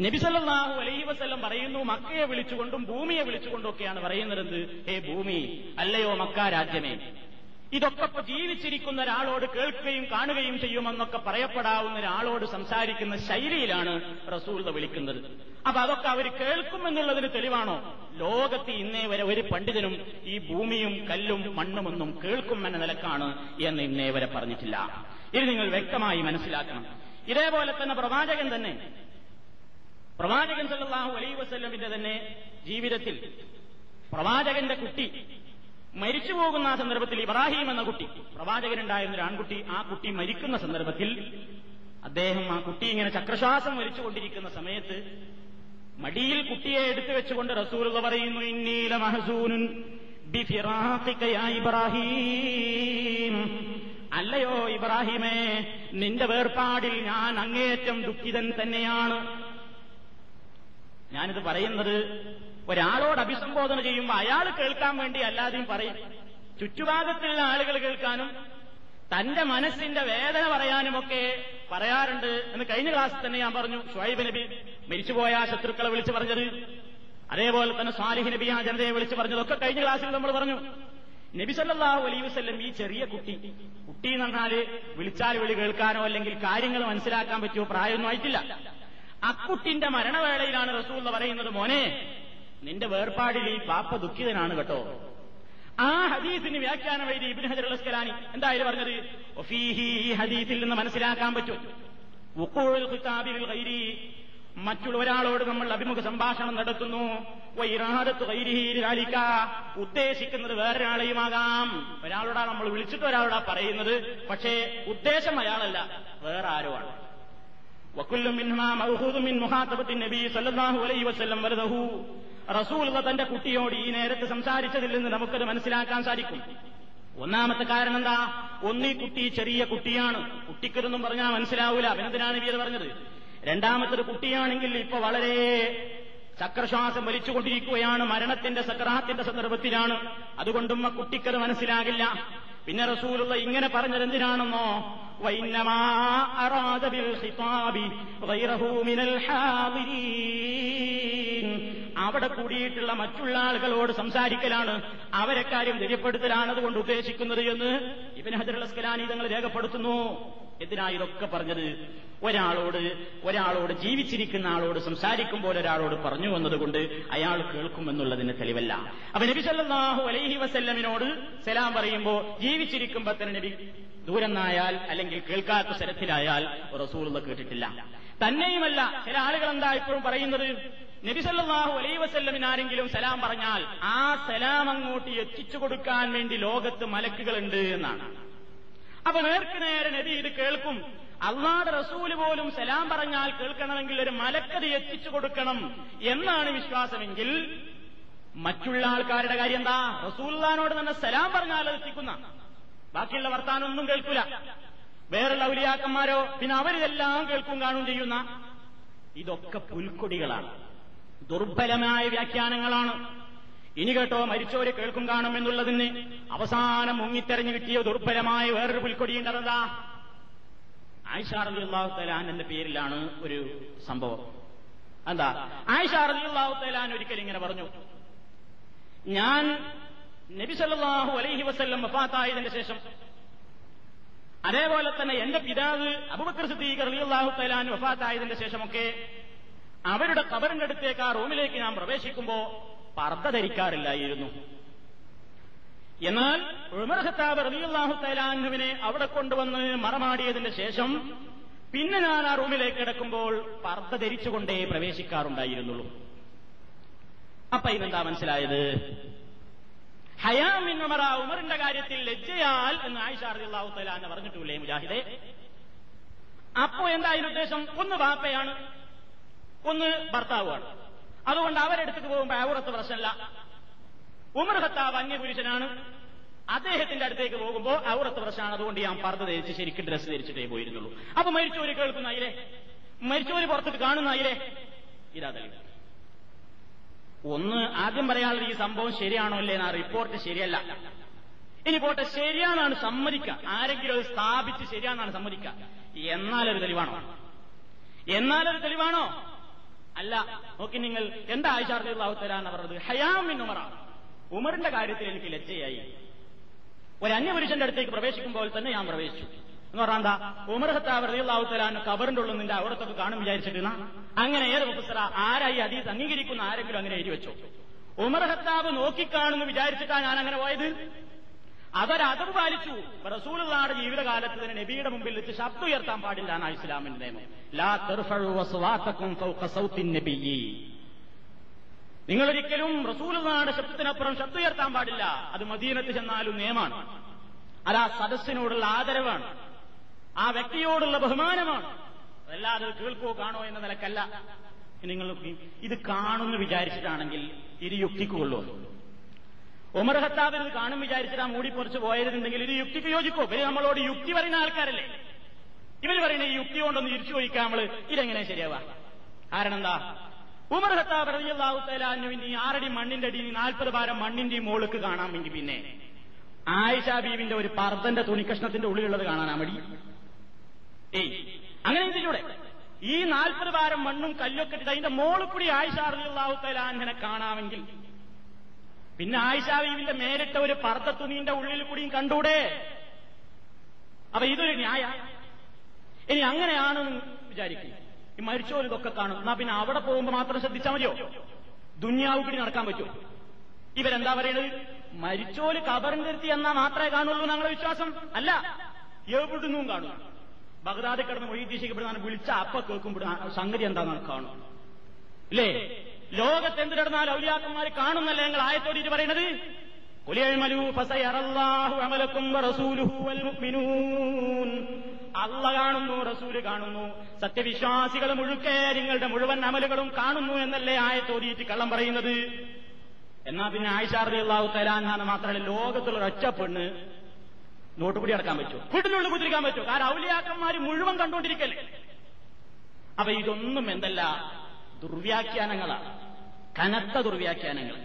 നബി സല്ലാഹു അലൈഹി വസല്ലം പറയുന്നു മക്കയെ വിളിച്ചുകൊണ്ടും ഭൂമിയെ വിളിച്ചുകൊണ്ടും ഒക്കെയാണ് പറയുന്നത്. ഹേ ഭൂമി അല്ലയോ മക്ക രാജ്യമേ? ഇതൊക്കെ ഇപ്പൊ ജീവിച്ചിരിക്കുന്ന ഒരാളോട് കേൾക്കുകയും കാണുകയും ചെയ്യുമെന്നൊക്കെ പറയപ്പെടാവുന്ന ഒരാളോട് സംസാരിക്കുന്ന ശൈലിയിലാണ് റസൂൽ വിളിക്കുന്നത്. അപ്പൊ അതൊക്കെ അവർ കേൾക്കുമെന്നുള്ളതിന് തെളിവാണോ? ലോകത്ത് ഇന്നേ വരെ ഒരു പണ്ഡിതനും ഈ ഭൂമിയും കല്ലും മണ്ണുമൊന്നും കേൾക്കും എന്ന നിലക്കാണ് എന്ന് ഇന്നേ വരെ പറഞ്ഞിട്ടില്ല. ഇത് നിങ്ങൾ വ്യക്തമായി മനസ്സിലാക്കണം. ഇതേപോലെ തന്നെ പ്രവാചകൻ തന്നെ. പ്രവാചകൻ സല്ലാഹു അലൈഹി വസല്ലമിന്റെ തന്നെ ജീവിതത്തിൽ പ്രവാചകന്റെ കുട്ടി മരിച്ചു പോകുന്ന ആ സന്ദർഭത്തിൽ ഇബ്രാഹിം എന്ന കുട്ടി പ്രവാചകനുണ്ടായിരുന്ന ഒരു ആൺകുട്ടി ആ കുട്ടി മരിക്കുന്ന സന്ദർഭത്തിൽ അദ്ദേഹം ആ കുട്ടി ഇങ്ങനെ ചക്രശ്വാസം വലിച്ചുകൊണ്ടിരിക്കുന്ന സമയത്ത് മടിയിൽ കുട്ടിയെ എടുത്തു വെച്ചുകൊണ്ട് റസൂൽ പറയുന്നു ഇന്നീല ഇബ്രാഹിം. അല്ലയോ ഇബ്രാഹിമേ നിന്റെ വേർപാടിൽ ഞാൻ അങ്ങേയറ്റം ദുഃഖിതൻ തന്നെയാണ്. ഞാനിത് പറയുന്നത് ഒരാളോട് അഭിസംബോധന ചെയ്യുമ്പോൾ അയാൾ കേൾക്കാൻ വേണ്ടി അല്ലാതെയും പറയും. ചുറ്റുഭാഗത്തുള്ള ആളുകൾ കേൾക്കാനും തന്റെ മനസ്സിന്റെ വേദന പറയാനുമൊക്കെ പറയാറുണ്ട് എന്ന് കഴിഞ്ഞ ക്ലാസ്സിൽ തന്നെ ഞാൻ പറഞ്ഞു. ഷുഹൈബ് നബി മരിച്ചുപോയ ശത്രുക്കളെ വിളിച്ചു പറഞ്ഞത്. അതേപോലെ തന്നെ സാലിഹ് നബി ആ ജനതയെ വിളിച്ചു പറഞ്ഞതൊക്കെ കഴിഞ്ഞ ക്ലാസ്സിൽ നമ്മൾ പറഞ്ഞു. നബി സല്ലല്ലാഹു അലൈഹി വസല്ലം ഈ ചെറിയ കുട്ടി കുട്ടി എന്ന് പറഞ്ഞാൽ വിളിച്ചാൽ വിളി കേൾക്കാനോ അല്ലെങ്കിൽ കാര്യങ്ങൾ മനസ്സിലാക്കാൻ പറ്റിയോ പ്രായമൊന്നും ആയിട്ടില്ല. അക്കുട്ടിന്റെ മരണവേളയിലാണ് റസൂൽ പറയുന്നത് മോനെ നിന്റെ വേർപാടിൽ ഈ പാപ്പ ദുഃഖിതനാണ് കേട്ടോ. ആ ഹദീസിന് വ്യാഖ്യാനം എഴുതി ഇബിൻ ഹജർ അസ്കലാനി എന്തായാലും പറഞ്ഞത്? ഒഫീഹി ഈ ഹദീസിൽ നിന്ന് മനസ്സിലാക്കാൻ പറ്റും. മറ്റുള്ള ഒരാളോട് നമ്മൾ അഭിമുഖ സംഭാഷണം നടത്തുന്നു. ഉദ്ദേശിക്കുന്നത് വേറൊരാളെയുമാകാം. ഒരാളോടാ നമ്മൾ വിളിച്ചിട്ട് ഒരാളോടാ പറയുന്നത്. പക്ഷേ ഉദ്ദേശം അയാളല്ല വേറെ ആരോ ആണ് വക്കുല്ലും മിൻ മുഹാത്തബത്തിൻ നബി സല്ലല്ലാഹു അലൈഹി വസല്ലം വലദഹു. റസൂൽ തന്റെ കുട്ടിയോട് ഈ നേരത്ത് സംസാരിച്ചതിൽ നിന്ന് നമുക്കത് മനസ്സിലാക്കാൻ സാധിക്കും. ഒന്നാമത്തെ കാരണം എന്താ? ഒന്നീ കുട്ടി ചെറിയ കുട്ടിയാണ്. കുട്ടിക്കതൊന്നും പറഞ്ഞാൽ മനസ്സിലാവൂല. അഭിനന്ദനാണ് അത് പറഞ്ഞത്? രണ്ടാമത്തൊരു കുട്ടിയാണെങ്കിൽ ഇപ്പൊ വളരെ ചക്രശ്വാസം വലിച്ചുകൊണ്ടിരിക്കുകയാണ്. മരണത്തിന്റെ സക്രാഹത്തിന്റെ സന്ദർഭത്തിലാണ്. അതുകൊണ്ടും ആ കുട്ടിക്കത് മനസ്സിലാകില്ല. പിന്നെ റസൂലുള്ള ഇങ്ങനെ പറഞ്ഞത് എന്തിനാണെന്നോ? വൈന്നമാ അവിടെ കൂടിയിട്ടുള്ള മറ്റുള്ള ആളുകളോട് സംസാരിക്കലാണ് അവരെ കാര്യം ധൈര്യപ്പെടുത്തലാണ് അതുകൊണ്ട് ഉദ്ദേശിക്കുന്നത് എന്ന് ഇബൻ ഹജർ അസ്കലാനി തങ്ങൾ രേഖപ്പെടുത്തുന്നു. എന്തിനാ ഇതൊക്കെ പറഞ്ഞത്? ഒരാളോട് ഒരാളോട് ജീവിച്ചിരിക്കുന്ന ആളോട് സംസാരിക്കുമ്പോൾ ഒരാളോട് പറഞ്ഞു വന്നതുകൊണ്ട് അയാൾ കേൾക്കുമെന്നുള്ളതിന് തെളിവല്ല. അപ്പൊ നബി സല്ലല്ലാഹു അലൈഹി വസല്ലമിനോട് സലാം പറയുമ്പോൾ ജീവിച്ചിരിക്കുമ്പോ തന്നെ നബി ദൂരന്നായാൽ അല്ലെങ്കിൽ കേൾക്കാത്ത സ്ഥലത്തിലായാൽ റസൂലുള്ള കേട്ടിട്ടില്ല. തന്നെയുമല്ല ചില ആളുകൾ എന്താ ഇപ്പോഴും പറയുന്നത്? നബിസല്ലാഹു അലൈ വസല്ലമിന് ആരെങ്കിലും സലാം പറഞ്ഞാൽ ആ സലാം അങ്ങോട്ട് എത്തിച്ചു കൊടുക്കാൻ വേണ്ടി ലോകത്ത് മലക്കുകളുണ്ട് എന്നാണ്. അപ്പൊ നേർക്ക് നേരെ നബി ഇത് കേൾക്കും. അള്ളാടെ റസൂൽ പോലും സലാം പറഞ്ഞാൽ കേൾക്കണമെങ്കിൽ ഒരു മലക്കത് എത്തിച്ചു കൊടുക്കണം എന്നാണ് വിശ്വാസമെങ്കിൽ മറ്റുള്ള ആൾക്കാരുടെ കാര്യം എന്താ? റസൂല്ലാനോട് തന്നെ സലാം പറഞ്ഞാൽ എത്തിക്കുന്ന. ബാക്കിയുള്ള വർത്താനം ഒന്നും കേൾക്കൂല. വേറുള്ള ഔലിയാക്കന്മാരോ പിന്നെ അവരിതെല്ലാം കേൾക്കും കാണും ചെയ്യുന്ന ഇതൊക്കെ പുൽക്കൊടികളാണ്. ദുർബലമായ വ്യാഖ്യാനങ്ങളാണ്. ഇനി കേട്ടോ മരിച്ചവര് കേൾക്കും കാണും എന്നുള്ളതിന് അവസാനം മുങ്ങിത്തെറിഞ്ഞു കിട്ടിയ ദുർബലമായ വേറൊരു പുൽക്കൊടിയുണ്ടതാ ഉണ്ടതാ അലി അള്ളാഹു എന്ന പേരിലാണ് ഒരു സംഭവം. എന്താ? ആയിഷാറിയുള്ളാഹുത്തലാൻ തലാൻ ഒരിക്കൽ ഇങ്ങനെ പറഞ്ഞു. ഞാൻ നബി സല്ലല്ലാഹു അലൈഹി വസ്ല്ലം വഫാത്തായതിന്റെ ശേഷം അതേപോലെ തന്നെ എന്റെ പിതാവ് അബുബക്കർ സിദ്ദീഖ് റളിയല്ലാഹു തലാൻ വഫാത്തായതിന്റെ ശേഷമൊക്കെ അവരുടെ കബറിന്റെ അടുത്തേക്ക് ആ റൂമിലേക്ക് ഞാൻ പ്രവേശിക്കുമ്പോ പർദ്ദ ധരിക്കാറില്ലായിരുന്നു. എന്നാൽ ഉമർ ഖത്താബ് റളിയല്ലാഹു തആലാനുവിനെ അവിടെ കൊണ്ടുവന്ന് മറമാടിയതിന്റെ ശേഷം പിന്നെ ഞാൻ ആ റൂമിലേക്ക് കിടക്കുമ്പോൾ പർദ്ദ ധരിച്ചുകൊണ്ടേ പ്രവേശിക്കാറുണ്ടായിരുന്നുള്ളൂ. അപ്പൊ ഇതെന്താ മനസ്സിലായത്? ഹയാമിൻ ഉമറ ഉമറിന്റെ കാര്യത്തിൽ ലജ്ജയാൽ എന്ന് ആയിഷ റളിയല്ലാഹു തആല പറഞ്ഞിട്ടില്ലേ മുജാഹിദെ? അപ്പോ എന്തായാലും ഉദ്ദേശം? ഒന്ന് വാപ്പയാണ്. ഒന്ന് ഭർത്താവുമാണ്. അതുകൊണ്ട് അവരെടുത്തിട്ട് പോകുമ്പോൾ അവറത്ത് പ്രശ്നമല്ല ഉമർ ഖത്താബ് അന്യപുരുഷനാണ് അദ്ദേഹത്തിന്റെ അടുത്തേക്ക് പോകുമ്പോൾ അവറത്ത് പ്രശ്നമാണ്. അതുകൊണ്ട് ഞാൻ പർദ്ദ ധരിച്ച് ശരിക്കും ഡ്രസ്സ് ധരിച്ചിട്ടേ പോയിരുന്നുള്ളൂ. അപ്പൊ മരിച്ചവര് കേൾക്കുന്ന മരിച്ചവര് പുറത്തേക്ക് കാണുന്ന ഇതാ തെളിവ് ഒന്ന് ആദ്യം പറയാനുള്ള ഈ സംഭവം ശരിയാണോ അല്ലേ ആ റിപ്പോർട്ട് ശരിയല്ല. ഇനി പോട്ടെ ശരിയാണെന്നാണ് സമ്മതിക്കുക. ആരെങ്കിലും അത് സ്ഥാപിച്ച് ശരിയാണെന്നാണ് സമ്മതിക്കുക. എന്നാലൊരു തെളിവാണോ? എന്നാലൊരു തെളിവാണോ? അല്ല നോക്കി നിങ്ങൾ എന്താ ആയിഷാർലാഹു തരാന്ന് പറഞ്ഞത്? ഹയാമിൻ ഉമറാണ് ഉമറിന്റെ കാര്യത്തിൽ എനിക്ക് ലജ്ജയായി. ഒരു അന്യപുരുഷന്റെ അടുത്തേക്ക് പ്രവേശിക്കുമ്പോൾ തന്നെ ഞാൻ പ്രവേശിച്ചു. എന്ന് പറഞ്ഞാൽ എന്താ? ഉമർ ഹത്താബ് റളിയല്ലാഹു തആലാന് കബറിന്റെ ഉള്ളിൽ നിന്റെ അവിടത്തൊക്കെ കാണും വിചാരിച്ചിട്ടുന്ന അങ്ങനെ ഏത് പ്രൊഫസറ ആരായി അതീത് അംഗീകരിക്കുന്ന? ആരെങ്കിലും അങ്ങനെ എഴുതി വെച്ചോ? ഉമർ ഹത്താബ് നോക്കിക്കാണുന്നു വിചാരിച്ചിട്ടാ ഞാൻ അങ്ങനെ പോയത് അവരതവ് പാലിച്ചു. റസൂലുള്ളാടെ ജീവിതകാലത്ത് തന്നെ നബിയുടെ മുമ്പിൽ വെച്ച് ശബ്ദം ഉയർത്താൻ പാടില്ല ഇസ്ലാമിന്റെ നിയമം. ലാ ഒരിക്കലും റസൂലുള്ളാടെ ശബ്ദത്തിനപ്പുറം ശബ്ദം ഉയർത്താൻ പാടില്ല. അത് മദീനത്ത് ചെന്നാലും നിയമമാണ് അത് ആ സദസ്സിനോടുള്ള ആദരവാണ്. ആ വ്യക്തിയോടുള്ള ബഹുമാനമാണ്. അതല്ലാതെ കേൾക്കുവോ കേൾക്കോ കാണോ എന്ന നിലക്കല്ല. നിങ്ങൾ ഇത് കാണുന്നു വിചാരിച്ചിട്ടാണെങ്കിൽ ഇത് യുക്തിക്ക് കൊള്ളുമോ? ഉമർ ഹത്താബ് ഇത് കാണും വിചാരിച്ചിട്ട് ആ മൂടി പൊറിച്ച് പോയതെന്നുണ്ടെങ്കിൽ ഇത് യുക്തിക്ക് യോജിക്കോ? ഇവർ നമ്മളോട് യുക്തി പറയുന്ന ആൾക്കാരല്ലേ? ഇവർ പറയുന്ന ഈ യുക്തി കൊണ്ടൊന്ന് ഇരിച്ചു ചോദിക്കാം നമ്മൾ. ഇതെങ്ങനെ ശരിയാവാ കാരണം എന്താ? ഉമർ ഹത്താബ് റളിയല്ലാഹു തആല അന്നുവിന്റെ ഈ ആറടി മണ്ണിന്റെ അടി നാൽപ്പത് ഭാരം മണ്ണിന്റെ മോൾക്ക് കാണാമെങ്കിൽ പിന്നെ ആയിഷ ബീവിന്റെ ഒരു പർദ്ദന്റെ തുണിക്കഷ്ണത്തിന്റെ ഉള്ളിലുള്ളത് കാണാനാ മടി. ഏയ്. അങ്ങനെ ചിന്തിച്ചൂടെ ഈ നാൽപ്പത് ഭാരം മണ്ണും കല്ലൊക്കെ ഇട്ടിട്ട് അതിന്റെ മോളിൽ കൂടി ആയിഷ റളിയല്ലാഹു കാണാമെങ്കിൽ. പിന്നെ ആയിഷാവീവിന്റെ മേലിട്ട ഒരു പർദ്ദ തുണീന്റെ ഉള്ളിൽ കൂടിയും കണ്ടൂടെ? അപ്പൊ ഇതൊരു ന്യായ. ഇനി അങ്ങനെയാണെന്ന് വിചാരിക്കും. ഈ മരിച്ചോ ഇതൊക്കെ കാണും. എന്നാ പിന്നെ അവിടെ പോകുമ്പോൾ മാത്രം ശ്രദ്ധിച്ചാൽ മതിയോ? ദുന്യാവ് കൂടി നടക്കാൻ പറ്റുമോ? ഇവരെന്താ പറയുന്നത് മരിച്ചോൽ കബറിൻ നിർത്തി എന്നാ മാത്രമേ കാണുള്ളൂ ഞങ്ങളുടെ വിശ്വാസം. അല്ല എവിടുന്നും കാണും. ബഗ്ദാദിൽ കിടന്ന് മൊയ്തീശിക്കപ്പെടുന്ന വിളിച്ച അപ്പ കേൾക്കുമ്പോൾ സംഗതി എന്താണെന്ന് കാണും. ഇല്ലേ? ലോകത്ത് എന്ത് കിടന്നാൽ ഔലിയാക്കന്മാർ കാണുന്നല്ലേ ഞങ്ങൾ ആയത്തോടി പറയണത് അള്ള കാണുന്നു റസൂൽ കാണുന്നു. സത്യവിശ്വാസികൾ മുഴുക്കെ നിങ്ങളുടെ മുഴുവൻ അമലുകളും കാണുന്നു എന്നല്ലേ ആയത്തോതിയിട്ട് കള്ളം പറയുന്നത്? എന്നാ പിന്നെ ആയിഷാർദി അള്ളാഹു തലാന്നാണ് മാത്രമല്ല ലോകത്തുള്ള ഒറ്റ പെണ്ണ് നോട്ടുപടി അടക്കാൻ പറ്റുമോ? വീട്ടിനുള്ളിൽ കുതിരിക്കാൻ പറ്റുമോ? കാരണം ഔലിയാക്കന്മാര് മുഴുവൻ കണ്ടുകൊണ്ടിരിക്കല്ലേ? അപ്പൊ ഇതൊന്നും എന്തല്ല ദുർവ്യാഖ്യാനങ്ങളാണ് കനത്ത ദുർവ്യാഖ്യാനങ്ങൾ.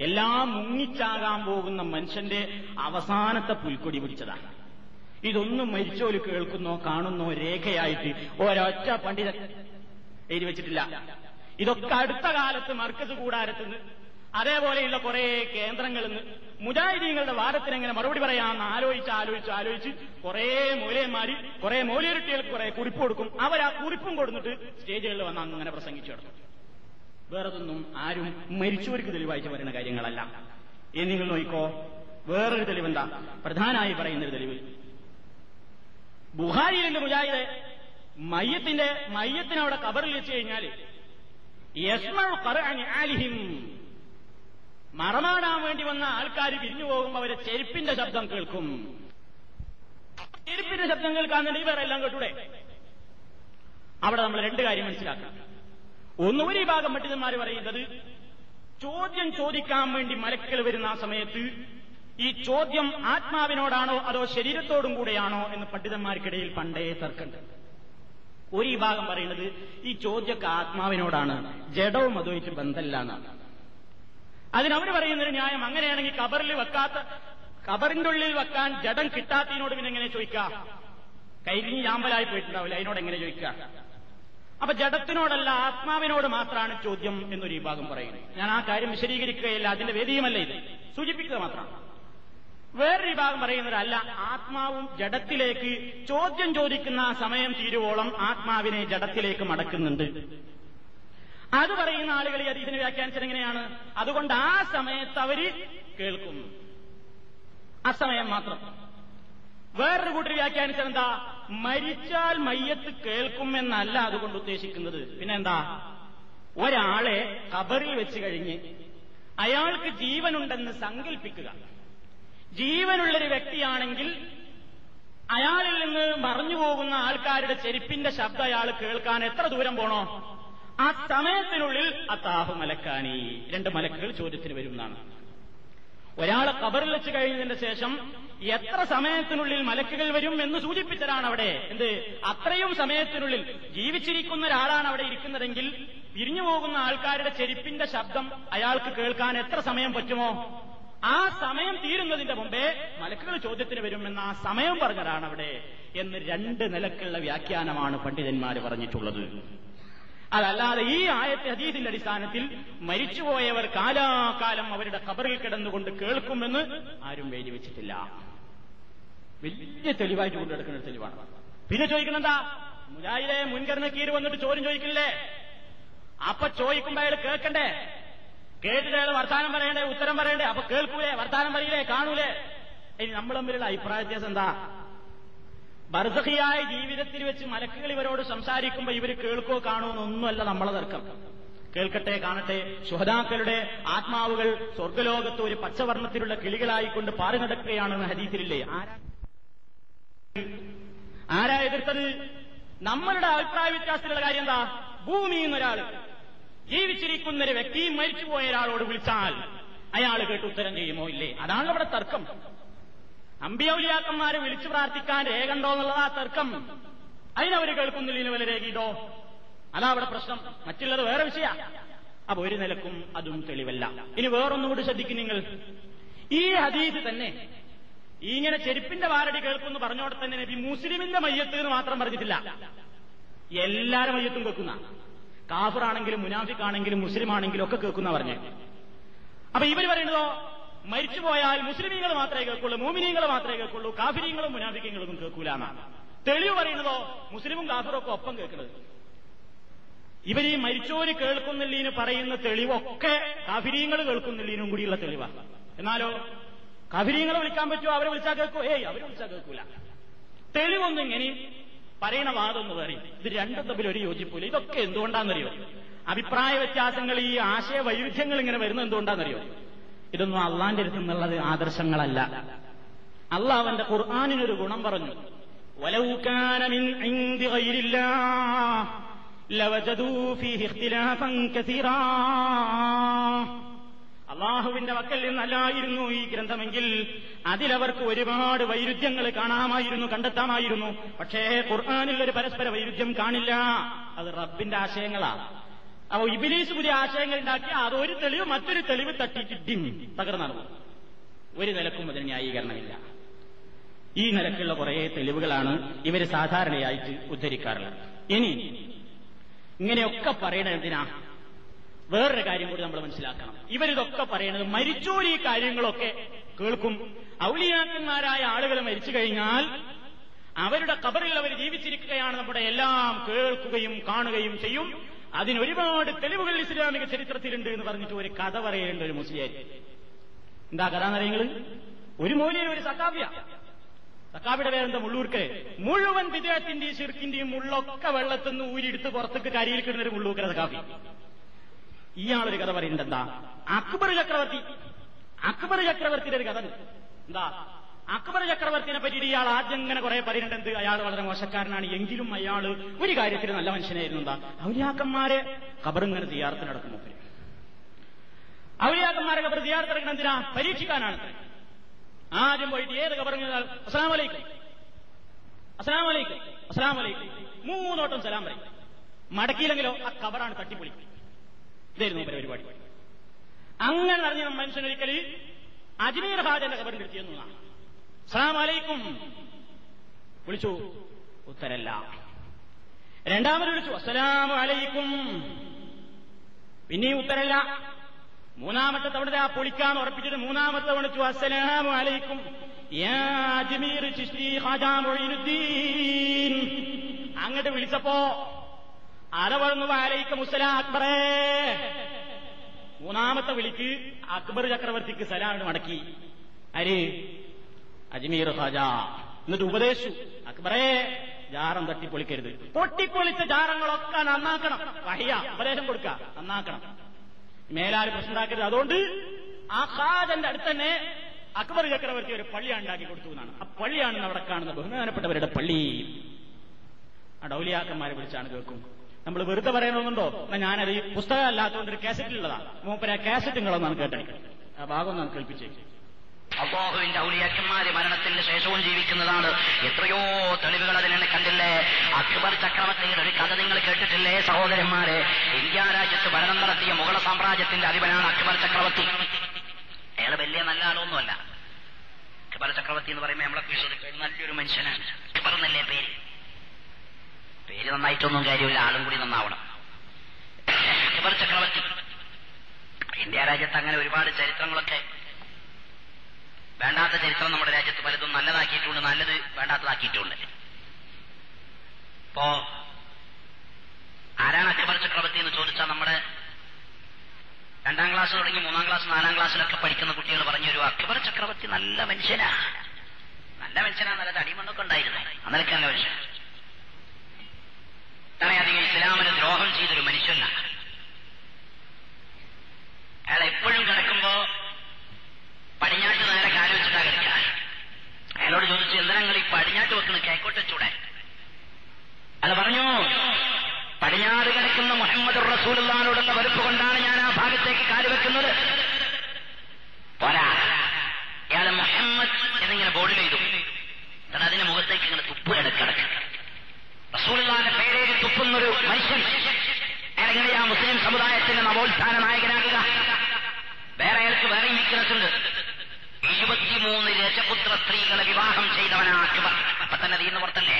എല്ലാം മുങ്ങിച്ചാകാൻ പോകുന്ന മനുഷ്യന്റെ അവസാനത്തെ പുൽക്കൊടി പിടിച്ചതാണ് ഇതൊന്നും മരിച്ചോൽ കേൾക്കുന്നോ കാണുന്നോ രേഖയായിട്ട് ഒരൊറ്റ പണ്ഡിത എഴുതി വെച്ചിട്ടില്ല. ഇതൊക്കെ അടുത്ത കാലത്ത് മർക്കസ് കൂടാരത്തുനിന്ന് അതേപോലെയുള്ള കുറെ കേന്ദ്രങ്ങളിൽ നിന്ന് മുജാഹിദീങ്ങളുടെ വാദത്തിന് എങ്ങനെ മറുപടി പറയാമെന്ന് ആലോചിച്ച് ആലോചിച്ച് ആലോചിച്ച് കുറെ മൂലയന്മാര് കുറെ മൂലയിരുട്ടികൾക്ക് കുറെ കുറിപ്പ് കൊടുക്കും. അവർ ആ കുറിപ്പും കൊടുത്തിട്ട് സ്റ്റേജുകളിൽ വന്ന് അങ്ങനെ പ്രസംഗിച്ചു കിടക്കും വേറതൊന്നും ആരും മരിച്ചവർക്ക് തെളിവായിട്ട് വരുന്ന കാര്യങ്ങളല്ല. ഇനി നിങ്ങൾ നോക്കിക്കോ വേറൊരു തെളിവെന്താ? പ്രധാനമായി പറയുന്നൊരു തെളിവ്. ബുഹാരിയിലുണ്ട് മുജാഹിദ് മയ്യത്തിന്റെ മയ്യത്തിനവിടെ കബറിൽ വെച്ച് കഴിഞ്ഞാൽ ആലിഹിം മറമാടാൻ വേണ്ടി വന്ന ആൾക്കാർ പിരിഞ്ഞു പോകുമ്പോൾ അവരെ ചെരുപ്പിന്റെ ശബ്ദം കേൾക്കും. ചെരുപ്പിന്റെ ശബ്ദം കേൾക്കാൻ ഇവരെല്ലാം കേട്ടൂടെ? അവിടെ നമ്മൾ രണ്ട് കാര്യം മനസ്സിലാക്കാം. ഒന്ന് ഒരു ഭാഗം പണ്ഡിതന്മാർ പറയുന്നത് ചോദ്യം ചോദിക്കാൻ വേണ്ടി മലക്കൽ വരുന്ന ആ സമയത്ത് ഈ ചോദ്യം ആത്മാവിനോടാണോ അതോ ശരീരത്തോടും കൂടെയാണോ എന്ന് പണ്ഡിതന്മാർക്കിടയിൽ പണ്ടേ തർക്കമുണ്ട്. ഒരു ഭാഗം പറയുന്നത് ഈ ചോദ്യമൊക്കെ ആത്മാവിനോടാണ് ജഡവും അതുമായിട്ട് ബന്ധമില്ലാന്നാണ് അതിനവർ പറയുന്നൊരു ന്യായം അങ്ങനെയാണെങ്കിൽ കബറിൽ വെക്കാത്ത കബറിന്റെ ഉള്ളിൽ വെക്കാൻ ജഡം കിട്ടാത്തതിനോട് പിന്നെ എങ്ങനെ ചോദിക്കാം? കൈരിഞ്ഞ് ചാമ്പലായി പോയിട്ടുണ്ടാവില്ല അതിനോട് എങ്ങനെ ചോദിക്കാം? അപ്പൊ ജഡത്തിനോടല്ല ആത്മാവിനോട് മാത്രമാണ് ചോദ്യം എന്നൊരു വിഭാഗം പറയുന്നത്. ഞാൻ ആ കാര്യം വിശദീകരിക്കുകയില്ല അതിന്റെ വേദിയുമല്ല ഇത്. സൂചിപ്പിക്കുക മാത്രമാണ് വേറൊരു വിഭാഗം പറയുന്നതല്ല ആത്മാവും ജഡത്തിലേക്ക് ചോദ്യം ചോദിക്കുന്ന സമയം തീരുവോളം ആത്മാവിനെ ജഡത്തിലേക്ക് മടക്കുന്നുണ്ട്. അത് പറയുന്ന ആളുകൾ ഈ അതീതിനെ വ്യാഖ്യാനിച്ചത് എങ്ങനെയാണ്? അതുകൊണ്ട് ആ സമയത്ത് അവർ കേൾക്കും ആ സമയം മാത്രം. വേറൊരു കൂട്ടർ വ്യാഖ്യാനിച്ചത് എന്താ? മരിച്ചാൽ മയ്യത്ത് കേൾക്കുമെന്നല്ല അതുകൊണ്ട് ഉദ്ദേശിക്കുന്നത്. പിന്നെന്താ? ഒരാളെ കബറിൽ വെച്ച് കഴിഞ്ഞ് അയാൾക്ക് ജീവനുണ്ടെന്ന് സങ്കല്പിക്കുക ജീവനുള്ളൊരു വ്യക്തിയാണെങ്കിൽ അയാളിൽ നിന്ന് മറഞ്ഞു പോകുന്ന ആൾക്കാരുടെ ചെരുപ്പിന്റെ ശബ്ദം അയാൾ കേൾക്കാൻ എത്ര ദൂരം പോണോ? ആ സമയത്തിനുള്ളിൽ അത്താഹു മലക്കാനി രണ്ട് മലക്കുകൾ ചോദ്യത്തിന് വരും എന്നാണ് ഒരാളെ കബറിൽ വെച്ച് കഴിഞ്ഞതിന് ശേഷം എത്ര സമയത്തിനുള്ളിൽ മലക്കുകൾ വരും എന്ന് സൂചിപ്പിച്ചതാണ് അവിടെ. എന്ത്? അത്രയും സമയത്തിനുള്ളിൽ ജീവിച്ചിരിക്കുന്ന ഒരാളാണ് അവിടെ ഇരിക്കുന്നതെങ്കിൽ പിരിഞ്ഞു പോകുന്ന ആൾക്കാരുടെ ചെരിപ്പിന്റെ ശബ്ദം അയാൾക്ക് കേൾക്കാൻ എത്ര സമയം പറ്റുമോ? ആ സമയം തീരുന്നതിന്റെ മുമ്പേ മലക്കുകൾ ചോദ്യത്തിന് വരുമെന്ന് ആ സമയം പറഞ്ഞതാണ് അവിടെ എന്ന് രണ്ട് നിലക്കുള്ള വ്യാഖ്യാനമാണ് പണ്ഡിതന്മാർ പറഞ്ഞിട്ടുള്ളത്. അതല്ലാതെ ഈ ആയത്തെ അതീതിന്റെ അടിസ്ഥാനത്തിൽ മരിച്ചുപോയവർ കാലാകാലം അവരുടെ ഖബറിൽ കിടന്നുകൊണ്ട് കേൾക്കുമെന്ന് ആരും വേദി വെച്ചിട്ടില്ല വലിയ തെളിവായിട്ട് കൊണ്ടെടുക്കുന്ന ഒരു തെളിവാണ്. പിന്നെ ചോദിക്കണെന്താ മുജാഹിദെ മുൻകരണ കീര് വന്നിട്ട് ചോരും ചോദിക്കില്ലേ? അപ്പൊ ചോദിക്കുമ്പോ അയാൾ കേൾക്കണ്ടേ? കേട്ടിട്ട് അയാൾ വർത്താനം പറയണ്ടേ? ഉത്തരം പറയണ്ടേ? അപ്പൊ കേൾക്കൂലേ? വർത്താനം പറയില്ലേ കാണൂലേ? ഇനി നമ്മൾ തമ്മിലുള്ള അഭിപ്രായ വ്യത്യാസം എന്താ? ബർസഹിയായ ജീവിതത്തിൽ വെച്ച് മലക്കുകൾ ഇവരോട് സംസാരിക്കുമ്പോൾ ഇവർ കേൾക്കോ കാണോ എന്നൊന്നുമല്ല നമ്മളെ തർക്കം. കേൾക്കട്ടെ കാണട്ടെ. ശുഹദാക്കളുടെ ആത്മാവുകൾ സ്വർഗലോകത്ത് ഒരു പച്ചവർണത്തിലുള്ള കിളികളായിക്കൊണ്ട് പാറി നടക്കുകയാണെന്ന് ആരാ ആരാ എതിർത്തത്? നമ്മളുടെ അഭിപ്രായ വ്യത്യാസത്തിലുള്ള കാര്യം എന്താ? ഭൂമി എന്നൊരാൾ ജീവിച്ചിരിക്കുന്ന ഒരു വ്യക്തി മരിച്ചുപോയ ഒരാളോട് വിളിച്ചാൽ അയാൾ കേട്ട് ഉത്തരം ചെയ്യുമോ ഇല്ലേ? അതാണ് നമ്മുടെ തർക്കം. അമ്പിയൗലിയാക്കന്മാരെ വിളിച്ചു പ്രാർത്ഥിക്കാൻ രേഖണ്ടോ എന്നുള്ളതാ തർക്കം. അതിനവർ കേൾക്കുന്നില്ല വല്ല രേഖയിടോ അതാ അവിടെ പ്രശ്നം. മറ്റുള്ളത് വേറെ വിഷയ. അപ്പൊ ഒരു നിലക്കും അതും തെളിവല്ല. ഇനി വേറൊന്നുകൂടി ശ്രദ്ധിക്കും നിങ്ങൾ. ഈ ഹദീസ് തന്നെ ഇങ്ങനെ ചെരുപ്പിന്റെ വാരടി കേൾക്കുന്നു പറഞ്ഞോടെ തന്നെ നബി മുസ്ലിമിന്റെ മയ്യത്ത് എന്ന് മാത്രം പറഞ്ഞിട്ടില്ല. എല്ലാരും മയ്യത്തും കേൾക്കുന്ന. കാഫറാണെങ്കിലും മുനാഫിക്കാണെങ്കിലും മുസ്ലിം ആണെങ്കിലും ഒക്കെ കേൾക്കുന്ന പറഞ്ഞു. അപ്പൊ ഇവർ പറയുന്നതോ? മരിച്ചുപോയാൽ മുസ്ലിമീങ്ങൾ മാത്രമേ കേൾക്കുള്ളൂ മൂമിനീങ്ങൾ മാത്രമേ കേൾക്കുള്ളൂ കാഫിരീങ്ങളും മുനാഫിക്കങ്ങളൊന്നും കേൾക്കൂല എന്നാണ് തെളിവ് പറയുന്നതോ മുസ്ലിമും കാഫിറും ഒക്കെ ഒപ്പം കേൾക്കുന്നത്. ഇവർ മരിച്ചോര് കേൾക്കുന്നില്ലീന് പറയുന്ന തെളിവൊക്കെ കാഫിരീങ്ങൾ കേൾക്കുന്നില്ലീനും കൂടിയുള്ള തെളിവാണ് എന്നാലോ കാഫിരീങ്ങളെ വിളിക്കാൻ പറ്റുമോ അവരെ വിളിച്ചാൽ കേൾക്കൂ? ഏയ് അവരെ വിളിച്ചാൽ കേൾക്കൂല. തെളിവൊന്നും ഇങ്ങനെ പറയണ വാദം എന്ന് പറയും. ഇത് രണ്ടും തമ്മിൽ ഒരു യോജിപ്പില്ല. ഇതൊക്കെ എന്തുകൊണ്ടാണെന്നറിയോ അഭിപ്രായ വ്യത്യാസങ്ങൾ ഈ ആശയ വൈരുദ്ധ്യങ്ങൾ ഇങ്ങനെ വരുന്നത് എന്തുകൊണ്ടാണെന്നറിയോ ഇതൊന്നും അള്ളാന്റെ അടുത്ത് നിന്നുള്ളത് ആദർശങ്ങളല്ല. അള്ളാഹ് അവന്റെ ഖുർആാനിനൊരു ഗുണം പറഞ്ഞു. അള്ളാഹുവിന്റെ വക്കൽ നിന്നല്ലായിരുന്നു ഈ ഗ്രന്ഥമെങ്കിൽ അതിലവർക്ക് ഒരുപാട് വൈരുദ്ധ്യങ്ങൾ കാണാമായിരുന്നു കണ്ടെത്താമായിരുന്നു. പക്ഷേ ഖുർആാനിൽ ഒരു പരസ്പര വൈരുദ്ധ്യം കാണില്ല. അത് റബ്ബിന്റെ ആശയങ്ങളാ അപ്പൊ ഇബിലീസ് പുതിയ ആശയങ്ങൾ ഉണ്ടാക്കി അതൊരു തെളിവ് മറ്റൊരു തെളിവ് തട്ടിയിട്ട് ഡിം തകർന്നു ഒരു നിലക്കും അതിന് ന്യായീകരണമില്ല. ഈ നിലക്കുള്ള കുറെ തെളിവുകളാണ് ഇവർ സാധാരണയായിട്ട് ഉദ്ധരിക്കാറുള്ളത്. ഇനി ഇങ്ങനെയൊക്കെ പറയണത് എന്തിനാ വേറൊരു കാര്യം കൂടി നമ്മൾ മനസ്സിലാക്കണം. ഇവരിതൊക്കെ പറയണത് മരിച്ചോർ ഈ കാര്യങ്ങളൊക്കെ കേൾക്കും. ഔലിയാക്കന്മാരായ ആളുകൾ മരിച്ചു കഴിഞ്ഞാൽ അവരുടെ കബറിൽ അവർ ജീവിച്ചിരിക്കുകയാണ് നമ്മുടെ എല്ലാം കേൾക്കുകയും കാണുകയും ചെയ്യും. അതിന് ഒരുപാട് തെളിവുകൾ ഇസ്ലാമിക ചരിത്രത്തിലുണ്ട് എന്ന് പറഞ്ഞിട്ട് ഒരു കഥ പറയേണ്ട ഒരു മുസ്ലിയായി. എന്താ കഥ എന്നറിയങ്ങൾ ഒരു മൂലയിൽ ഒരു സക്കാവ്യ സക്കാബിയുടെ പേരെന്താ? മുള്ളൂർക്ക്. മുഴുവൻ വിദേഹത്തിന്റെയും ശിർക്കിന്റെയും മുള്ളൊക്കെ വെള്ളത്തിൽ നിന്ന് ഊരിയെടുത്ത് പുറത്തേക്ക് കരിയിൽ കിടുന്ന ഒരു മുള്ളൂക്കര സക്കാബി ഇയാളൊരു കഥ പറയുന്നുണ്ട് എന്താ? അക്ബർ ചക്രവർത്തി. അക്ബർ ചക്രവർത്തിയുടെ ഒരു കഥ എന്താ? അക്ബർ ചക്രവർത്തിനെ പറ്റി ഇയാൾ ആദ്യം ഇങ്ങനെ കുറെ പറയുന്നുണ്ട്. അയാൾ വളരെ മോശക്കാരനാണ്. എങ്കിലും അയാൾ ഒരു കാര്യത്തിൽ നല്ല മനുഷ്യനായിരുന്നു. എന്താ? ഔലിയാക്കന്മാരെ കബറിങ്ങനെ ഇങ്ങനെ നടക്കും ഔലിയാക്കന്മാരെ കബർ നടക്കണം എന്തിനാ? പരീക്ഷിക്കാനാണ്. ആദ്യം പോയിട്ട് ഏത് കബറിങ് അസ്സാം വലൈക്കും അസ്സാം വലൈക്കും അസ്സാം വലൈക്കും മൂന്നോട്ടം സലാം പറയും. മടക്കിയില്ലെങ്കിലോ ആ കബറാണ് തട്ടിപ്പൊളി. ഇതായിരുന്നു പരിപാടി. അങ്ങനെ അറിഞ്ഞ മനുഷ്യനൊരിക്കൽ അജ്മീർ ഹാജന്റെ കബറിന് എത്തിയെന്നു അലൈക്കും വിളിച്ചു. ഉത്തരല്ല. രണ്ടാമത് വിളിച്ചു അസ്സലാം അലൈക്കും പിന്നെയും ഉത്തരല്ല. മൂന്നാമത്തെ തവണ ആ പൊളിക്കാന്ന് ഉറപ്പിച്ചിട്ട് മൂന്നാമത്തെ വിളിച്ചു. അസ്സലാം അലൈക്കും അങ്ങോട്ട് വിളിച്ചപ്പോ അലവഴന്നു വാലയിക്ക മുസല അക്ബറേ. മൂന്നാമത്തെ വിളിക്ക് അക്ബർ ചക്രവർത്തിക്ക് സലാമിന് മടക്കി. ആര്? അജ്മീർ ഖാജ. എന്നിട്ട് ഉപദേശിച്ചു. അക്ബറേ ജാറം തട്ടിപ്പൊളിക്കരുത് പൊട്ടിപ്പൊളിച്ച ജാറങ്ങളൊക്കെ നന്നാക്കണം. വഹിയ ഉപദേശം കൊടുക്ക. നന്നാക്കണം. മേലാരും പ്രശ്നം ഉണ്ടാക്കരുത്. അതുകൊണ്ട് ആ ഖാജന്റെ അടുത്ത് തന്നെ അക്ബർ ചക്രവർത്തി ഒരു പള്ളിയാണ് ഉണ്ടാക്കി കൊടുത്തു എന്നാണ്. ആ പള്ളിയാണ് അവിടെ കാണുന്ന ബഹുമാനപ്പെട്ടവരുടെ പള്ളി. ആ ഡൗലിയാക്കന്മാരെ വിളിച്ചാണ് കേൾക്കും. നമ്മൾ വെറുതെ പറയണമെന്നുണ്ടോ എന്നാ ഞാനത് ഈ പുസ്തകം അല്ലാത്തതുകൊണ്ട് ഒരു കാസറ്റിലുള്ളതാണ് മൂപ്പര കാസറ്റ് നിങ്ങളൊന്നാണ് കേട്ടെ ആ ഭാഗം ഒന്ന് കേൾപ്പിച്ചേ അള്ളാഹുവിന്റെ ഔലിയാക്കന്മാര് മരണത്തിന്റെ ശേഷവും ജീവിക്കുന്നതാണ്. എത്രയോ തെളിവുകൾ അതിനെ കണ്ടില്ലേ? അക്ബർ ചക്രവർത്തിയുടെ ഒരു കഥ നിങ്ങൾ കേട്ടിട്ടില്ലേ സഹോദരന്മാരെ? ഇന്ത്യ രാജ്യത്ത് ഭരണം നടത്തിയ മുഗള സാമ്രാജ്യത്തിന്റെ അധിപനാണ് അക്ബർ ചക്രവർത്തി. അയാൾ വലിയ നല്ല ആളൊന്നുമല്ല അക്ബർ ചക്രവർത്തി എന്ന് പറയുമ്പോൾ നമ്മളെ വിശ്വസിക്കുന്ന നല്ലൊരു മനുഷ്യനാണ്. അക്ബർ എന്നല്ലേ പേര്? പേര് നന്നായിട്ടൊന്നും കാര്യമില്ല ആളും കൂടി നന്നാവണം. അക്ബർ ചക്രവർത്തി. ഇന്ത്യ രാജ്യത്ത് അങ്ങനെ ഒരുപാട് ചരിത്രങ്ങളൊക്കെ വേണ്ടാത്ത ചരിത്രം നമ്മുടെ രാജ്യത്ത് പലതും നല്ലതാക്കിയിട്ടുണ്ട് നല്ലത് വേണ്ടാത്തതാക്കിയിട്ടുണ്ട്. ഇപ്പോ ആരാണ് അക്ബർ ചക്രവർത്തി എന്ന് ചോദിച്ചാൽ നമ്മുടെ രണ്ടാം ക്ലാസ് തുടങ്ങി മൂന്നാം ക്ലാസ് നാലാം ക്ലാസ്സിലൊക്കെ പഠിക്കുന്ന കുട്ടികൾ പറഞ്ഞു ഒരു അക്ബർ ചക്രവർത്തി നല്ല മനുഷ്യനാ. നല്ല മനുഷ്യനാ നല്ല തടിമണ്ണൊക്കെ ഉണ്ടായിരുന്നു. അന്നലൊക്കെ നല്ല മനുഷ്യൻ. ഇത്രയധികം ഇസ്ലാമിന് ദ്രോഹം ചെയ്തൊരു മനുഷ്യനാണ് അയാൾ എപ്പോഴും കിടക്കുമ്പോ പടിഞ്ഞാട്ട് നേരെ അയാളോട് ചോദിച്ചു എന്തിനാ നിങ്ങൾ ഈ പടിഞ്ഞാട്ട് വെക്കുന്ന കേക്കോട്ട് വെച്ചൂടെ? അയാൾ പറഞ്ഞു പടിഞ്ഞാറ് കിടക്കുന്ന മുഹമ്മദ് റസൂലുള്ളാനോടുള്ള വെറുപ്പ് കൊണ്ടാണ് ഞാൻ ആ ഭാഗത്തേക്ക് കാൽ വെക്കുന്നത്. പോരാ. ഇയാൾ മുഹമ്മദ് എന്നിങ്ങനെ ബോർഡിൽ ചെയ്തു. എന്നിട്ട് അതിന്റെ മുഖത്തേക്ക് ഇങ്ങനെ തുപ്പ് കിടക്കിടക്ക റസൂലുള്ളാന്റെ പേരേക്ക് തുപ്പുന്നൊരു മനുഷ്യൻ. അയാളെങ്ങനെയാ മുസ്ലിം സമുദായത്തിന്റെ നവോത്ഥാന നായകനാകുക. വേറെ അയാൾക്ക് വേറെ വീക്ക്നെസ് ഇരുപത്തിമൂന്ന് രജപുത്ര സ്ത്രീകളെ വിവാഹം ചെയ്തവനാണ് അക്ബർ അപ്പൊ തന്നെ ദീന്ന് പുറത്തല്ലേ?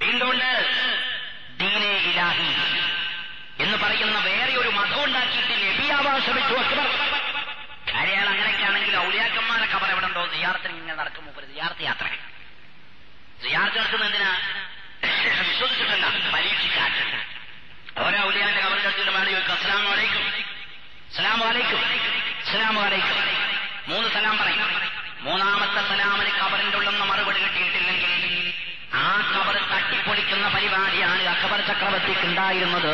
എന്തുകൊണ്ട് ദീനെ ഇലാഹി എന്ന് പറയുന്ന വേറെ ഒരു മതം ഉണ്ടാക്കിയിട്ട് നബിയാവാൻ ശ്രമിച്ചു അക്ബർ. കാര്യങ്ങൾ അങ്ങനെയൊക്കെയാണെങ്കിൽ ഔലിയാക്കന്മാരെ കബർ എവിടെ ഉണ്ടോ സിയാർത്തിന് ഇങ്ങനെ നടക്കും ഒരു സിയാർത്ത് യാത്ര. സിയാർത്ത് നടക്കുന്ന എന്തിനാ? വിശ്വസിച്ചിട്ടല്ല പരീക്ഷിക്കാൻ. ഓരോ ഔലിയാന്റെ കബർ ചർച്ചയുടെ മാറി ചോദിക്കും അസ്ലാം വലൈക്കും സലാം വലൈക്കും സലാം വലൈക്കും മൂന്ന് സലാം പറയും. മൂന്നാമത്തെ സലാമിന് കബറിന്റെ ഉള്ളെന്ന് മറുപടി കിട്ടിയിട്ടില്ലെങ്കിൽ ആ കബർ തട്ടിപ്പൊളിക്കുന്ന പരിപാടിയാണ് അക്ബർ ചക്രവർത്തിക്ക് ഉണ്ടായിരുന്നത്.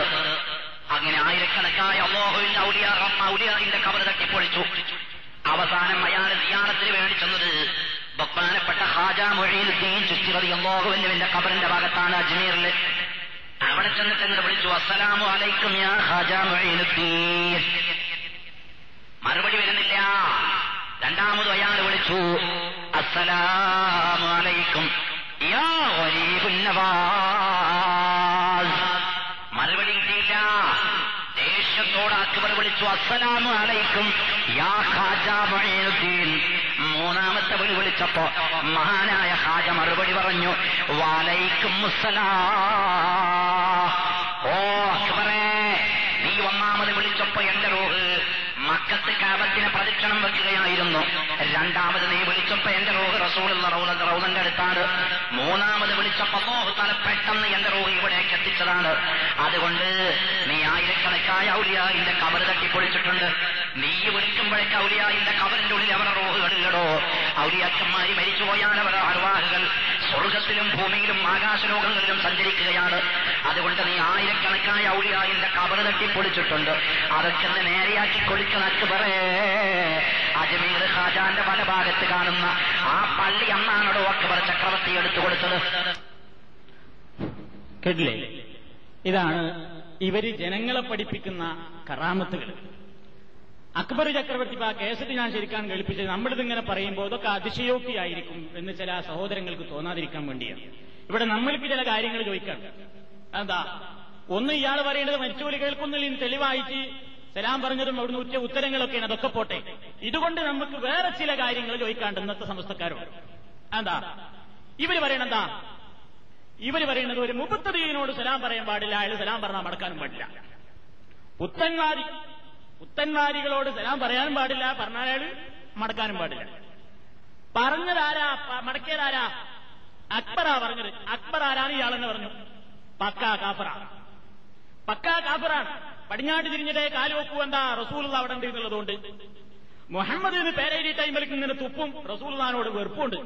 അങ്ങനെ ആയിരക്കണക്കായ അമോഹുവിന്റെ ഔലിയ ഔലിയാറിന്റെ കബർ തട്ടിപ്പൊളിച്ചു. അവസാനം അയാൾ സിയാറത്തിന് വേണ്ടി ചെന്നത് ബഹ്മാനപ്പെട്ട ഹാജ മൊഴീനുദ്ദീൻ ചുറ്റിറതി അമോഹുവിന്റെ കബറിന്റെ ഭാഗത്താണ് അജ്മീറിൽ അവിടെ ചെന്നിട്ട് എന്നിട്ട് വിളിച്ചു? അസ്സലാമു അലൈക്കും യാ ഹാജ മറുപടി വരുന്നില്ല. രണ്ടാമത് അയാൾ വിളിച്ചു നവാസ്. മറുപടി കിട്ടിയില്ല. ദേഷ്യത്തോട് അക്ബർ വിളിച്ചു അസ്സലാമു അലൈക്കും. യാ മൂന്നാമത്തെ വിളി വിളിച്ചപ്പോ മഹാനായ ഹാജ മറുപടി പറഞ്ഞു വാലൈക്കും ഓ അക്ബറേ നീ ഒന്നാമത് വിളിച്ചപ്പോ എന്റെ റൂഹ് മക്കത്ത് കാബത്തിന് പ്രദക്ഷിണം വെക്കുകയായിരുന്നു. രണ്ടാമത് നീ വിളിച്ചപ്പോ എന്റെ റോഹ് റൗലന്റെ റൗലന്റെ അടുത്താണ്. മൂന്നാമത് വിളിച്ചപ്പോ മോഹത്താല പെട്ടെന്ന് എന്റെ റോഹ് ഇവിടേക്ക് എത്തിച്ചതാണ്. അതുകൊണ്ട് നീ ആയിരക്കണക്കായ ഔലിയായിന്റെ കബറ് തട്ടിപ്പൊളിച്ചിട്ടുണ്ട്. നീ വിളിക്കുമ്പോഴേക്ക് ഔലിയായിന്റെ കബറിന്റെ ഉള്ളിൽ അവരുടെ റൂഹുകളില്ലടോ ഔലിയാക്കന്മാരി മരിച്ചുപോയാൽ അവരുടെ അർവാഹുകൾ. സ്വർഗത്തിലും ഭൂമിയിലും ആകാശലോകങ്ങളിലും സഞ്ചരിക്കുകയാണ്. അതുകൊണ്ട് നീ ആയിരക്കണക്കായ ഔലിയായിന്റെ കബറ് തട്ടിപ്പൊളിച്ചിട്ടുണ്ട് അതൊക്കെ നേരെയാക്കി കൊടുക്കുന്ന അക്ബറേ അജ്മീർ ഷാജാന്റെ പല ഭാഗത്ത് കാണുന്ന ആ പള്ളി അന്നാണോ അക്ബർ ചക്രവർത്തി എടുത്തു കൊടുത്തത്? കേട്ടില്ലേ? ഇതാണ് ഇവർ ജനങ്ങളെ പഠിപ്പിക്കുന്ന കറാമത്തുകൾ. അക്ബർ ചക്രവർത്തി ആ കേസറ്റ് ഞാൻ ശരിക്കാൻ കേൾപ്പിച്ചത് നമ്മളിതിങ്ങനെ പറയുമ്പോൾ ഇതൊക്കെ അതിശയോക്തിയായിരിക്കും എന്ന് ചില സഹോദരങ്ങൾക്ക് തോന്നാതിരിക്കാൻ വേണ്ടിയാണ്. ഇവിടെ നമ്മൾക്ക് ചില കാര്യങ്ങൾ ചോദിക്കാം എന്താ? ഒന്ന് ഇയാൾ പറയേണ്ടത് മരിച്ചുപോലി കേൾക്കുന്നില്ല തെളിവായിട്ട് സലാം പറഞ്ഞതും അവിടുന്ന് ഉച്ച ഉത്തരങ്ങളൊക്കെയാണ്. അതൊക്കെ പോട്ടെ. ഇതുകൊണ്ട് നമുക്ക് വേറെ ചില കാര്യങ്ങൾ ചോദിക്കാണ്ട് ഇന്നത്തെ സമസ്തക്കാരോട്. എന്താ? ഇവർ പറയണെന്താ ഇവർ പറയുന്നത് ഒരു മുപ്പത്തതീനോട് സലാം പറയാൻ പാടില്ല. അയാൾ സലാം പറഞ്ഞാൽ മടക്കാനും പാടില്ല. പുത്തൻവാരി പുത്തൻവാരികളോട് സലാം പറയാനും പാടില്ല. പറഞ്ഞാൽ അയാൾ മടക്കാനും പാടില്ല. പറഞ്ഞതാരാ? മടക്കിയതാരാ? അക്ബറാ പറഞ്ഞത്. അക്ബർ ആരാണ്? ഇയാളെന്ന് പറഞ്ഞു. പക്ക കാഫറാണ്. പക്ക കാഫറാണ്. പടിഞ്ഞാട്ട് തിരിഞ്ഞിട്ട് കാലുവെക്കു എന്താ റസൂൽ അവിടെ ഉണ്ട് എന്നുള്ളതുകൊണ്ട് മുഹമ്മദ് എന്ന് പേരേരി ടൈമിലേക്ക് ഇങ്ങനെ തുപ്പും റസൂൽദാനോട് വെറുപ്പുണ്ട്.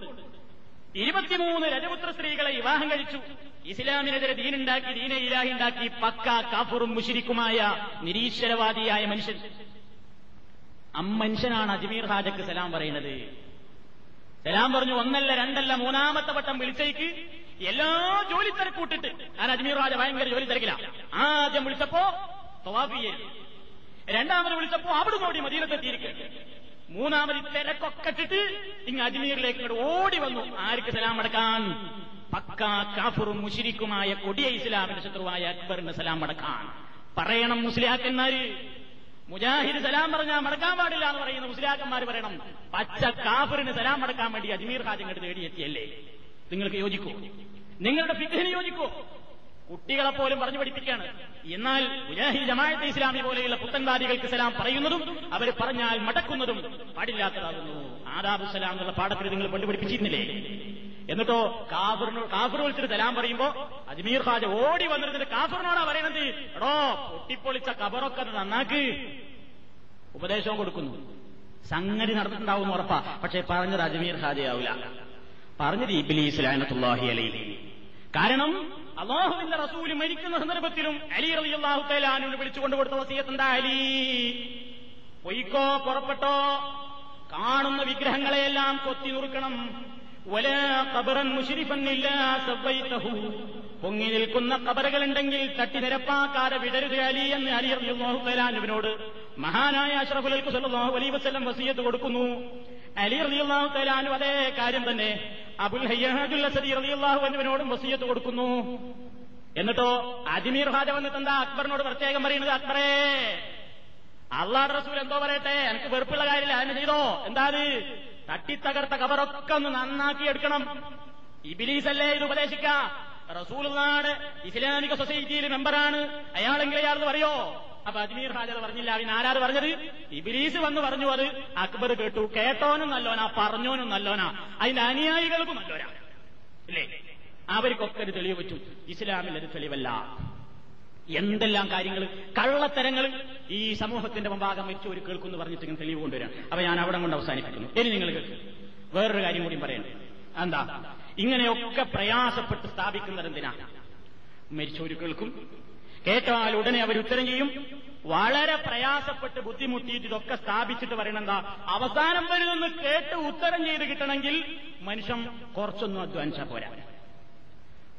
ഇരുപത്തിമൂന്ന് രജപുത്ര സ്ത്രീകളെ വിവാഹം കഴിച്ചു. ഇസ്ലാമിനെതിരെ ദീനുണ്ടാക്കി ദീനെ ഇലാഹി ഉണ്ടാക്കി പക്ക കാഫറും മുഷിരിക്കുമായ നിരീശ്വരവാദിയായ മനുഷ്യൻ. അമ്മനുഷ്യനാണ് അജ്മീർ ഹാജക്ക് സലാം പറയുന്നത്. സലാം പറഞ്ഞു ഒന്നല്ല രണ്ടല്ല മൂന്നാമത്തെ വട്ടം വിളിച്ചേക്ക്. എല്ലാ ജോലി തിരക്കൂട്ടിട്ട് ഞാൻ അജ്മീർ രാജ ഭയങ്കര ജോലി തിരക്കില്ല ആദ്യം വിളിച്ചപ്പോ തവാഫിയേ രണ്ടാമത് വിളിച്ചപ്പോ അവിടുന്ന് ഓടി മദീനത്തെത്തിയിരിക്കുക മൂന്നാമത് തിരക്കൊക്കെ ഇട്ടിട്ട് ഇങ്ങ് അജ്മീറിലേക്ക് ഇങ്ങോട്ട് ഓടി വന്നു. ആർക്ക് സലാം അടക്കാൻ? പക്കാ കാഫറും മുഷിരിക്കുമായ കൊടിയ ഇസ്ലാമിന്റെ ശത്രുവായ അക്ബറിന് സലാം അടക്കാൻ. പറയണം മുസ്ലിയാക്കന്മാര്. മുജാഹിദ് സലാം പറഞ്ഞാൽ മടക്കാൻ പാടില്ല എന്ന് പറയുന്ന മുസ്ലിയാക്കന്മാർ പറയണം. പച്ച കാഫറിന് സലാം അടക്കാൻ വേണ്ടി അജ്മീർ ഹാജങ്ങട്ട് തേടിയെത്തിയല്ലേ നിങ്ങൾക്ക് യോജിക്കോ? നിങ്ങളുടെ ഫിഖിന് യോജിക്കോ? കുട്ടികളെ പോലും പറഞ്ഞു പഠിപ്പിക്കുകയാണ്. എന്നാൽ മുജാഹിദ് ജമാഅത്തെ ഇസ്ലാമി പോലെയുള്ള പുത്തൻവാദികൾക്ക് സലാം പറയുന്നതും അവർ പറഞ്ഞാൽ മടക്കുന്നതും പാടില്ലാത്തതാകുന്നു. ആദാബു സലാം എന്നുള്ള പാഠത്തിൽ നിങ്ങൾ പണ്ട് പഠിപ്പിച്ചിരുന്നില്ലേ? എന്നിട്ടോ കാഫറിനോ കാഫർ വിളിച്ചിട്ട് സലാം പറയുമ്പോ അജ്മീർ ഖാജ ഓടി വന്നിരുന്നിട്ട് കാഫറിനോടാ പറയണത്? എടോ പൊട്ടിപ്പൊളിച്ച കബറൊക്കെ നന്നാക്ക്. ഉപദേശവും കൊടുക്കുന്നു. സംഗതി നടന്നിട്ടുണ്ടാവും ഉറപ്പാ. പക്ഷെ പറഞ്ഞത് അജ്മീർ ഖാജയാവില്ല പറഞ്ഞത് ഇബിലീസ് ലാനത്തുല്ലാഹി അലൈഹി. കാരണം അള്ളാഹുവിന്റെ റസൂൽ മരിക്കുന്ന സന്ദർഭത്തിലും അലി അലി അള്ളാഹു വിളിച്ചു വിളിച്ചുകൊണ്ട് കൊടുത്ത വസീയത്തുണ്ടാ അലി? പൊയ്ക്കോ പുറപ്പെട്ടോ? കാണുന്ന വിഗ്രഹങ്ങളെയെല്ലാം കൊത്തി നുറുക്കണം. പൊങ്ങി നിൽക്കുന്ന കബറുകളുണ്ടെങ്കിൽ തട്ടി നിരപ്പാക്കാതെ വിടരുത് അലി എന്ന് അലി റളിയല്ലാഹു തലാനുവിനോട് മഹാനായ അഷ്റഫുൽ സല്ലല്ലാഹു അലൈഹി വസല്ലം വസീയത്ത് കൊടുക്കുന്നു. അലി റളിയല്ലാഹു തലാനു അതേ കാര്യം തന്നെ. അബുൽ ഹയ്യാജുൽ അസദി റളിയല്ലാഹു അൻഹുവിനോടും വസിയത്ത് കൊടുക്കുന്നു. എന്നിട്ടോ അജ്മീർ ഹാജ വന്നിട്ട് എന്താ അക്ബറിനോട് പ്രത്യേകം പറയുന്നത്? അക്ബറേ അള്ളാഹ് റസൂൽ എന്തോ പറയട്ടെ? എനിക്ക് വെറുപ്പുള്ള കാര്യമില്ല. അതിന് ചെയ്തോ? എന്താ തട്ടിത്തകർത്ത കബറൊക്കെ ഒന്ന് നന്നാക്കി എടുക്കണം. ഇബിലീസല്ലേ ഇത് ഉപദേശിക്ക? റസൂൽനാട് ഇസ്ലാമിക സൊസൈറ്റിയിൽ മെമ്പറാണ്. അയാളെങ്കിലും അയാൾ പറയോ? അപ്പൊ അജ്മീർ ഹാജർ പറഞ്ഞില്ല. അവൻ ആരാത് പറഞ്ഞത്? ഇബിലീസ് വന്ന് പറഞ്ഞു അത്. അക്ബർ കേട്ടു. കേട്ടോനും നല്ലോനാ പറഞ്ഞോനും നല്ലോനാ. അതിന്റെ അനുയായികൾക്കും നല്ലോനാ. ഇല്ലേ? അവർക്കൊക്കെ ഒരു തെളിവ് പറ്റും. ഇസ്ലാമിൽ ഒരു തെളിവല്ല. എന്തെല്ലാം കാര്യങ്ങൾ കള്ളത്തരങ്ങൾ ഈ സമൂഹത്തിന്റെ മുമ്പാകം വെച്ച് ഒരു കേൾക്കുന്നു പറഞ്ഞിട്ട് ഇങ്ങനെ തെളിവ് കൊണ്ടുവരാം. അപ്പൊ ഞാൻ അവിടെ കൊണ്ട് അവസാനിപ്പിക്കുന്നു. ഇനി നിങ്ങൾ വേറൊരു കാര്യം കൂടി പറയണം. എന്താ? ഇങ്ങനെയൊക്കെ പ്രയാസപ്പെട്ട് സ്ഥാപിക്കുന്നത് എന്തിനാ കേൾക്കും കേട്ടാൽ ഉടനെ അവർ ഉത്തരം ചെയ്യും. വളരെ പ്രയാസപ്പെട്ട് ബുദ്ധിമുട്ടിയിട്ട് ഇതൊക്കെ സ്ഥാപിച്ചിട്ട് പറയണെന്താ അവസാനം വരുമെന്ന് കേട്ട് ഉത്തരം ചെയ്ത് കിട്ടണമെങ്കിൽ മനുഷ്യൻ കുറച്ചൊന്നും അധ്വാനിച്ചാ പോരാ.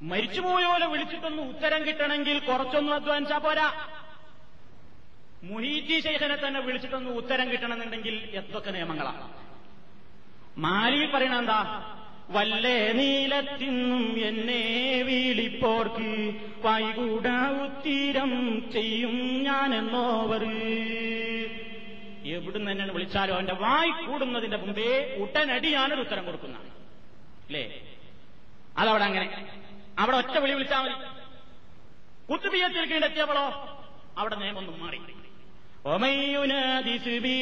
മരിച്ചുപോയോലെ വിളിച്ചിട്ടൊന്ന് ഉത്തരം കിട്ടണമെങ്കിൽ കുറച്ചൊന്നും അധ്വാനിച്ചാ പോരാ. മുഹീജി ശൈഖനെ തന്നെ വിളിച്ചിട്ടൊന്ന് ഉത്തരം കിട്ടണമെന്നുണ്ടെങ്കിൽ എന്തൊക്കെ നിയമങ്ങളാണ് മാലി പറയണ എന്താ? വല്ലേ നീലത്തിന്നും എന്നെ വീളിപ്പോർക്ക്. വൈകൂട ഉത്തീരം ചെയ്യും ഞാനെന്നോവർ എവിടുന്ന് എന്നെ വിളിച്ചാലോ അവന്റെ വായി കൂടുന്നതിന്റെ മുമ്പേ ഉടനടി ഞാനൊരു ഉത്തരം കൊടുക്കുന്നതാണ്. അല്ലേ? അതവിടെ അങ്ങനെ. അവിടെ ഒറ്റ വിളി വിളിച്ചാൽ മതി. കുത്തുബിയത്തിൽ കീഴെത്തിയപ്പോളോ അവിടെ നിയമൊന്നും മാറി. ഒമയുനാദിസുബി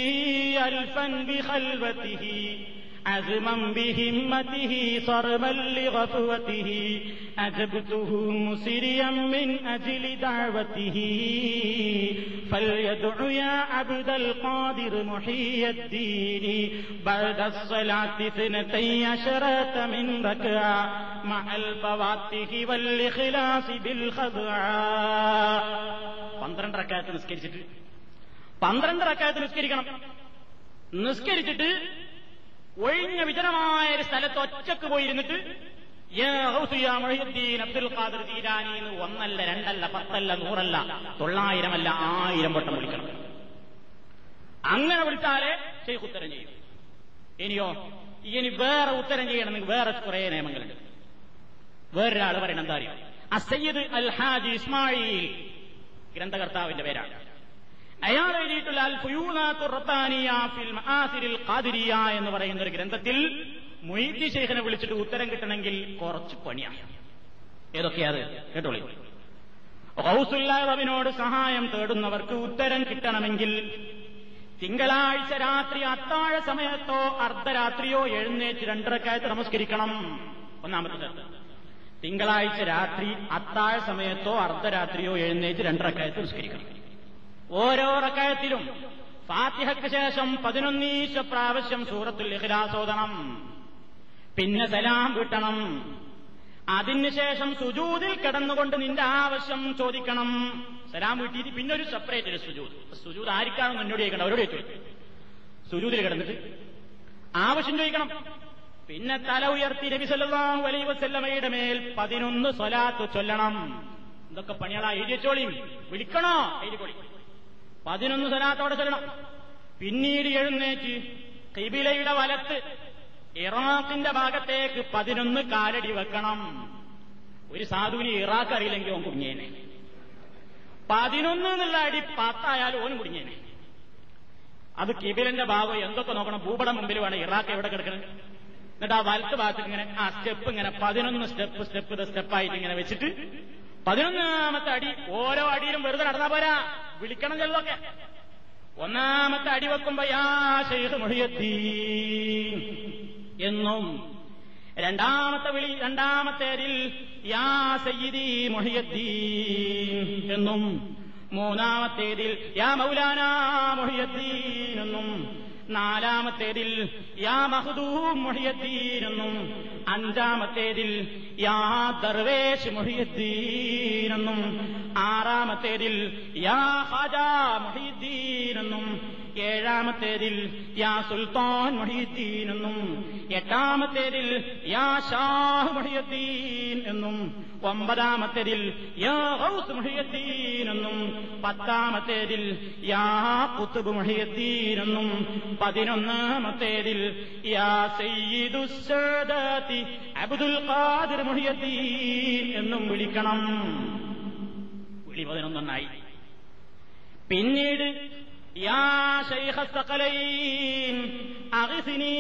അൽഫൻ ബിഹൽവത്തിഹി. عزما بهمته صرما لغفوته أجبته مسريا من أجل دعوته فليدع يا عبد القادر محي الدين بعد الصلاة اثنتي عشرة من ركعة مع الفواتح والإخلاص بالخضعاء പന്ത്രണ്ട് റക്കായത്ത് നിസ്കരിച്ചിട്ട് പന്ത്രണ്ട് റക്കായത്ത് നിസ്കരിക്കണം നിസ്കരിച്ചിട്ട് ഒഴിഞ്ഞ വിജനമായ ഒരു സ്ഥലത്ത് ഒറ്റയ്ക്ക് പോയിരുന്നിട്ട് അബ്ദുൽ ഖാദിർ ജീലാനി എന്ന് ഒന്നല്ല രണ്ടല്ല പത്തല്ല നൂറല്ല തൊള്ളായിരമല്ല ആയിരം വട്ടം വിളിക്കണം. അങ്ങനെ വിളിച്ചാലേ ഷെയ്ഖ് ഉത്തരം ചെയ്യും. ഇനിയോ ഇനി വേറെ ഉത്തരം ചെയ്യണമെങ്കിൽ വേറെ കുറെ നിയമങ്ങളുണ്ട്. വേറൊരാൾ പറയണം എന്താ അറിയോ? അസയ്യദ് അൽ ഹാജി ഇസ്മായിൽ ഗ്രന്ഥകർത്താവിന്റെ പേരാണ്. അയാൾ എഴുതിയിട്ടുള്ള അൽ എന്ന് പറയുന്ന ഒരു ഗ്രന്ഥത്തിൽ മൊയ്തി ശേഖനെ വിളിച്ചിട്ട് ഉത്തരം കിട്ടണമെങ്കിൽ കുറച്ച് പണിയാണ്. ഏതൊക്കെയാത്? കേട്ടോളി. റൌസുല്ലാവിനോട് സഹായം തേടുന്നവർക്ക് ഉത്തരം കിട്ടണമെങ്കിൽ തിങ്കളാഴ്ച രാത്രി അത്താഴ സമയത്തോ അർദ്ധരാത്രിയോ എഴുന്നേറ്റ് രണ്ടരക്കായത്ത് നമസ്കരിക്കണം. ഒന്നാമത്തെ തിങ്കളാഴ്ച രാത്രി അത്താഴ സമയത്തോ അർദ്ധരാത്രിയോ എഴുന്നേറ്റ് രണ്ടരക്കായത്ത് നിസ്കരിക്കണം ഓരോ റക്കായത്തിലും ഫാത്തിഹയ്ക്ക് ശേഷം പതിനൊന്നീശ പ്രാവശ്യം സൂറത്തുൽ ഇഖ്ലാസ് ഓതണം. പിന്നെ സലാം കിട്ടണം. അതിനുശേഷം സുജൂതിൽ കിടന്നുകൊണ്ട് നിന്റെ ആവശ്യം ചോദിക്കണം. സലാം വീട്ടിയിട്ട് പിന്നെ ഒരു സെപ്പറേറ്റ് ഒരു സുജൂത്. സുജൂത് ആർക്കാണെന്ന് എന്നോട് ചോദിക്കണം അവരോട് ചോദിച്ചു സുജൂതിൽ കിടന്നിട്ട് ആവശ്യം ചോദിക്കണം. പിന്നെ തല ഉയർത്തി നബി സല്ലല്ലാഹു അലൈഹി വസല്ലമയുടെ മേൽ പതിനൊന്ന് സ്വലാത്ത് ചൊല്ലണം. ഇതൊക്കെ പണികളാ? എഴുതിച്ചോളിയും വിളിക്കണോ? എഴുതിക്കോളി പതിനൊന്ന് സ്വലാത്തോടെ ചൊല്ലണം. പിന്നീട് എഴുന്നേറ്റ് കിബിലയുടെ വലത്ത് ഇറാഖിന്റെ ഭാഗത്തേക്ക് പതിനൊന്ന് കാലടി വെക്കണം. ഒരു സാധുവിന് ഇറാഖ് അറിയില്ലെങ്കിൽ ഓൻ കുടുങ്ങിയേനെ. പതിനൊന്ന് എന്നുള്ള അടി പത്തായാലും ഓൻ കുടുങ്ങിയേനെ. അത് കിബിലന്റെ ഭാഗം എന്തൊക്കെ നോക്കണം? ഭൂപടം മുമ്പിൽ വേണം ഇറാഖ് എവിടെ കിടക്കണം? എന്നിട്ട് ആ വലത്ത് ഭാഗത്ത് ഇങ്ങനെ ആ സ്റ്റെപ്പ് ഇങ്ങനെ പതിനൊന്ന് സ്റ്റെപ്പ് സ്റ്റെപ്പ് സ്റ്റെപ്പായിട്ട് ഇങ്ങനെ വെച്ചിട്ട് പതിനൊന്നാമത്തെ അടി ഓരോ അടിയിലും വെറുതെ നടന്നാ പോരാ. വിളിക്കണം ചെല്ലൊക്കെ ഒന്നാമത്തെ അടി വെക്കുമ്പോ യാ ശൈഖ് മുഹിയദ്ദീൻ എന്നും രണ്ടാമത്തെ വിളി രണ്ടാമത്തെ അരിൽ യാ സയ്യിദി മുഹിയദ്ദീൻ എന്നും മൂന്നാമത്തേതിൽ യാ മൗലാനാ മുഹിയദ്ദീൻ എന്നും നാലാമത്തേതിൽ യാ മഹദൂം മുഹിയദ്ദീൻ എന്നും അഞ്ചാമത്തേതിൽ യാ ദർവേഷ് മുഹിയദ്ദീൻ എന്നും ആറാമത്തേതിൽ യാ ഹാജ മുഹിദ്ദീൻ എന്നും ഏഴാമത്തേതിൽ യാ സുൽത്താൻ മുഹിദ്ദീൻ എന്നും എട്ടാമത്തേതിൽ യാ ഷാഹ് മുഹിയദ്ദീൻ എന്നും ഒമ്പതാമത്തേതിൽ യാ ഹൗസ് മുഹിയദ്ദീൻ എന്നും പത്താമത്തേതിൽ യാ കുത്തുബ് മഹിയത്തീരെന്നും പതിനൊന്നാമത്തേതിൽ യാ സയ്യിദുസ്സാദാത്തി അബ്ദുൽ ഖാദിർ മുഹിയദ്ദീൻ എന്നും വിളിക്കണം. വിളി പതിനൊന്നെണ്ണായി പിന്നീട് യാ ശൈഖസ്തഖലൈൻ അഗ്സിനി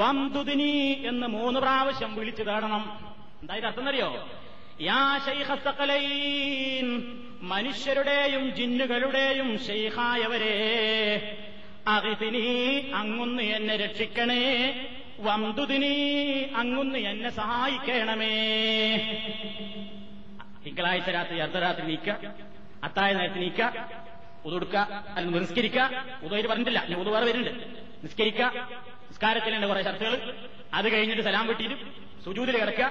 വംദുദിനി എന്ന് മൂന്ന് പ്രാവശ്യം വിളിച്ചു തേടണം. എന്തായാലും അർത്ഥം അറിയോ മനുഷ്യരുടെയും ജിന്നുകളുടെയും ഷെയ്ഹായവരെ അറിപിനീ അങ്ങുന്ന് എന്നെ രക്ഷിക്കണേ വംദുദിനി അങ്ങുന്ന് എന്നെ സഹായിക്കണമേ. തിങ്കളാഴ്ച രാത്രി അർദ്ധരാത്രി നീക്ക അത്തായ നേരത്തെ നീക്ക ഉതുടുക്ക അല്ലെങ്കിൽ നിസ്കരിക്ക ഉദയിൽ പറഞ്ഞിട്ടില്ല ഞാൻ ഉതുവാറ് വരുന്നുണ്ട്. നിസ്കരിക്ക നിസ്കാരത്തിലുണ്ട് കുറെ ചർച്ചകൾ അത് കഴിഞ്ഞിട്ട് സലാം വെട്ടിയിട്ട് സുജൂതിൽ കിടക്കുക.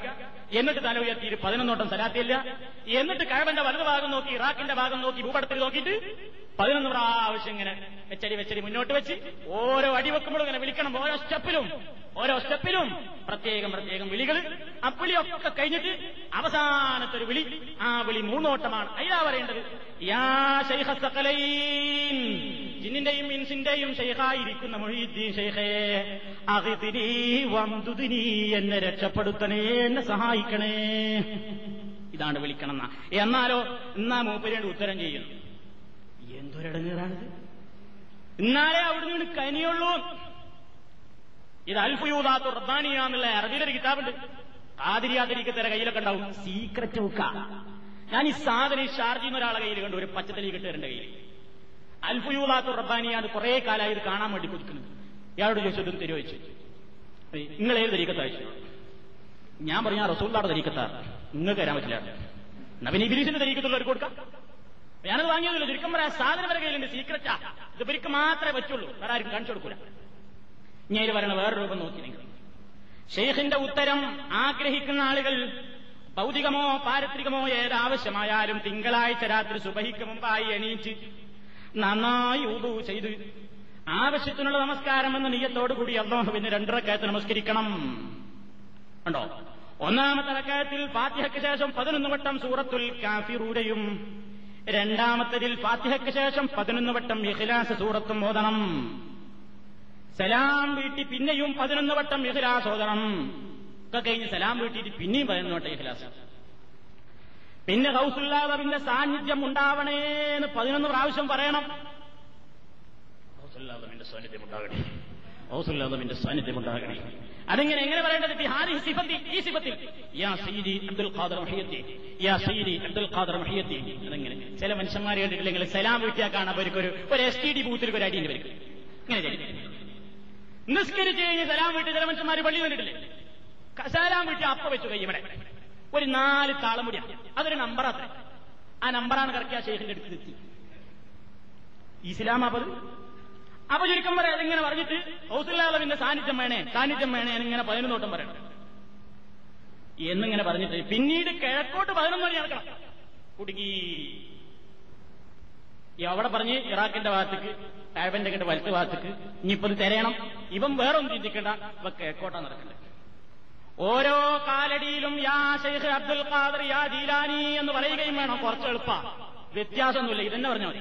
എന്നിട്ട് തല ഉയർത്തിയിട്ട് പതിനൊന്നോട്ടം സലാത്തില്ല എന്നിട്ട് കഴവന്റെ വലതു ഭാഗം നോക്കി ഇറാഖിന്റെ ഭാഗം നോക്കി ഭൂപടത്തിൽ നോക്കിയിട്ട് പതിനൊന്ന് പ്രാവശ്യം ഇങ്ങനെ വെച്ചടി വെച്ചടി മുന്നോട്ട് വെച്ച് ഓരോ അടി വെക്കുമ്പോഴും ഇങ്ങനെ വിളിക്കണം. ഓരോ സ്റ്റെപ്പിലും ഓരോ സ്റ്റെപ്പിലും പ്രത്യേകം പ്രത്യേകം വിളികൾ. അപ്പിളിയൊക്കെ കഴിഞ്ഞിട്ട് അവസാനത്തെ ഒരു വിളി ആ വിളി മൂന്നോട്ടമാണ്. അയ്യാ പറയേണ്ടത്? യാ ശൈഖ ജിന്നിന്റെയും ഇൻസിന്റെയും ഷെയ്ഖായിരിക്കുന്ന മൊഹീദ്ദീൻ ഷെയ്ഖേ അഹിതിനി വംതുദിനി എന്നെ രക്ഷപ്പെടുത്തണേ എന്നെ സഹായിക്കണേ. ഇതാണ് വിളിക്കണം എന്നാ എന്നാലോ എന്നാ മൂപ്പരേണ്ട ഉത്തരം ചെയ്യുന്നു. എന്തൊരടങ്ങേറാണിത്? എന്നാലേ അവിടുന്ന് കനിയുള്ളൂ. ഇത് അൽഫുയൂദാത്തു റബ്ബാനിയ എന്നുള്ള അറബിയിലൊരു കിതാബുണ്ട്. ആതിരിയാതിരിക്കത്തേരെ കയ്യിലൊക്കെ ഉണ്ടാവും. സീക്രറ്റ് ബുക്ക ഞാൻ ഈ സാധനം ഈ ഷാർജ് ചെയ്യുന്ന ഒരാളെ കയ്യിൽ കണ്ടു. ഒരു പച്ചത്തലി കിട്ടുകാരന്റെ കയ്യിൽ അൽഫുയൂദാത്തു റബ്ബാനിയ അത് കുറെ കാലമായി ഇത് കാണാൻ വേണ്ടി കൊടുക്കുന്നു ഇയാളോട് ചോദിച്ചു ഇതൊന്ന് നിങ്ങൾ ഏത് തരീക്കത്താ ചോദിച്ചു ഞാൻ പറഞ്ഞ റസൂല്ലാടെ തരീക്കത്താ. നിങ്ങൾക്ക് തരാൻ പറ്റില്ല. നവീൻ ഇബിലീസിന്റെ തരീക്കത്തുള്ളവർ കൊടുക്കാം. ഞാനത് വാങ്ങിയതില്ല? ചുരുക്കം പറയാൻ സാധനം വരെ കയ്യിലുണ്ട് സീക്രറ്റാ ഇത് ഇവർക്ക് മാത്രമേ പറ്റുള്ളൂ. വേറെ ആരും കാണിച്ചു കൊടുക്കൂല. ഇത് പറയണ വേറെ രൂപം നോക്കി നിങ്ങൾ. ഷെയ്ഖിന്റെ ഉത്തരം ആഗ്രഹിക്കുന്ന ആളുകൾ ഭൗതികമോ പാരത്രികമോ ഏതാവശ്യമായാലും തിങ്കളാഴ്ച രാത്രി സുബഹിക്ക് മുമ്പായി എണീറ്റ് നന്നായി ഉദു ചെയ്ത് ആവശ്യത്തിനുള്ള നമസ്കാരം എന്ന നീയത്തോടുകൂടി അള്ളാഹുവിന് രണ്ടരക്കാലത്ത് നമസ്കരിക്കണം. ഉണ്ടോ ഒന്നാമത്തെ റക്കായത്തിൽ ഫാത്തിഹയ്ക്ക് ശേഷം പതിനൊന്ന് വട്ടം സൂറത്തുൽ കാഫിറൂരയും രണ്ടാമത്തതിൽ ഫാത്തിഹയ്ക്ക് ശേഷം പതിനൊന്ന് വട്ടം ഇഖ്ലാസ് സൂറത്തും ഓതണം. സലാം വീട്ടി പിന്നെയും പതിനൊന്ന് വട്ടം ഇഖ്ലാസ് ഓതണം. ഒക്കെ കഴിഞ്ഞ് സലാം വീട്ടിയിട്ട് പിന്നെയും പതിനൊന്ന് വട്ടം ഇഖ്ലാസ്. പിന്നെ ഹൗസുല്ലാദവിന്റെ സാന്നിധ്യം ഉണ്ടാവണേ ഉണ്ടാവണേന്ന് പതിനൊന്ന് പ്രാവശ്യം പറയണം. ഹൗസുല്ലാദവിന്റെ സാന്നിധ്യം ഉണ്ടാകണേ ഹൗസുല്ലാദവിന്റെ സാന്നിധ്യം ഉണ്ടാകണേ അതിങ്ങനെ എങ്ങനെ പറയേണ്ടത്? ഈ സിഫത്തിൽ. യാ സയ്യിദി അബ്ദുൽ ഖാദർ മഹിയത്തി യാ സയ്യിദി അബ്ദുൽ ഖാദർ മഹിയത്തി അതെങ്ങനെ ചില മനുഷ്യന്മാരെ കണ്ടിട്ടില്ലെങ്കിൽ സലാം വീട്ടിയാൽ കാണാൻ അവർക്കൊരു ഒരു എസ് ടി ഡി ബൂത്തിൽ ഒരു അടിയിൽ വരും ഇങ്ങനെ നിസ്കരിച്ച് കഴിഞ്ഞ് സലാം വീട്ടി ചില മനുഷ്യന്മാർ പള്ളി കണ്ടിട്ടില്ലേ? സലാം വീട്ടി അപ്പ വെച്ചു കൈ ഇവിടെ. ഒരു നാല് താളം മുടിയാണ് അതൊരു അത്ര. ആ നമ്പറാണ് കറക്കിയ ഷെയ്ഖിന്റെ അടുത്ത് എത്തി. ഇസ്ലാം അപ്പത് അപ്പൊ ചുരുക്കം പറയാം അതിങ്ങനെ പറഞ്ഞിട്ട് ഹൗസുല്ലാളവിന്റെ സാന്നിധ്യം വേണേ സാന്നിധ്യം വേണേ എന്നിങ്ങനെ പതിനൊന്നോട്ടം പറയണം എന്നിങ്ങനെ പറഞ്ഞിട്ട് പിന്നീട് കിഴക്കോട്ട് പതിനൊന്ന് മണി നടക്കണം. കുടുങ്ങി. എവിടെ പറഞ്ഞ് ഇറാഖിന്റെ ഭാഗത്തേക്ക് കായബന്റെ കണ്ട് വലത്ത് ഭാഗത്തേക്ക് ഇനിയിപ്പത് തിരയണം. ഇവൻ വേറെ ഒന്നും ചിന്തിക്കണ്ട. ഇവ കിഴക്കോട്ടാ നടക്കണ്ടേ. ഓരോ കാലടിയിലും യാ ഷെയ്ഖ് അബ്ദുൽ ഖാദർ യാ ജീലാനി എന്ന് പറയുകയും വേണം. കുറച്ച് എളുപ്പ. വ്യത്യാസമൊന്നുമില്ല. ഇതന്നെ പറഞ്ഞാൽ മതി.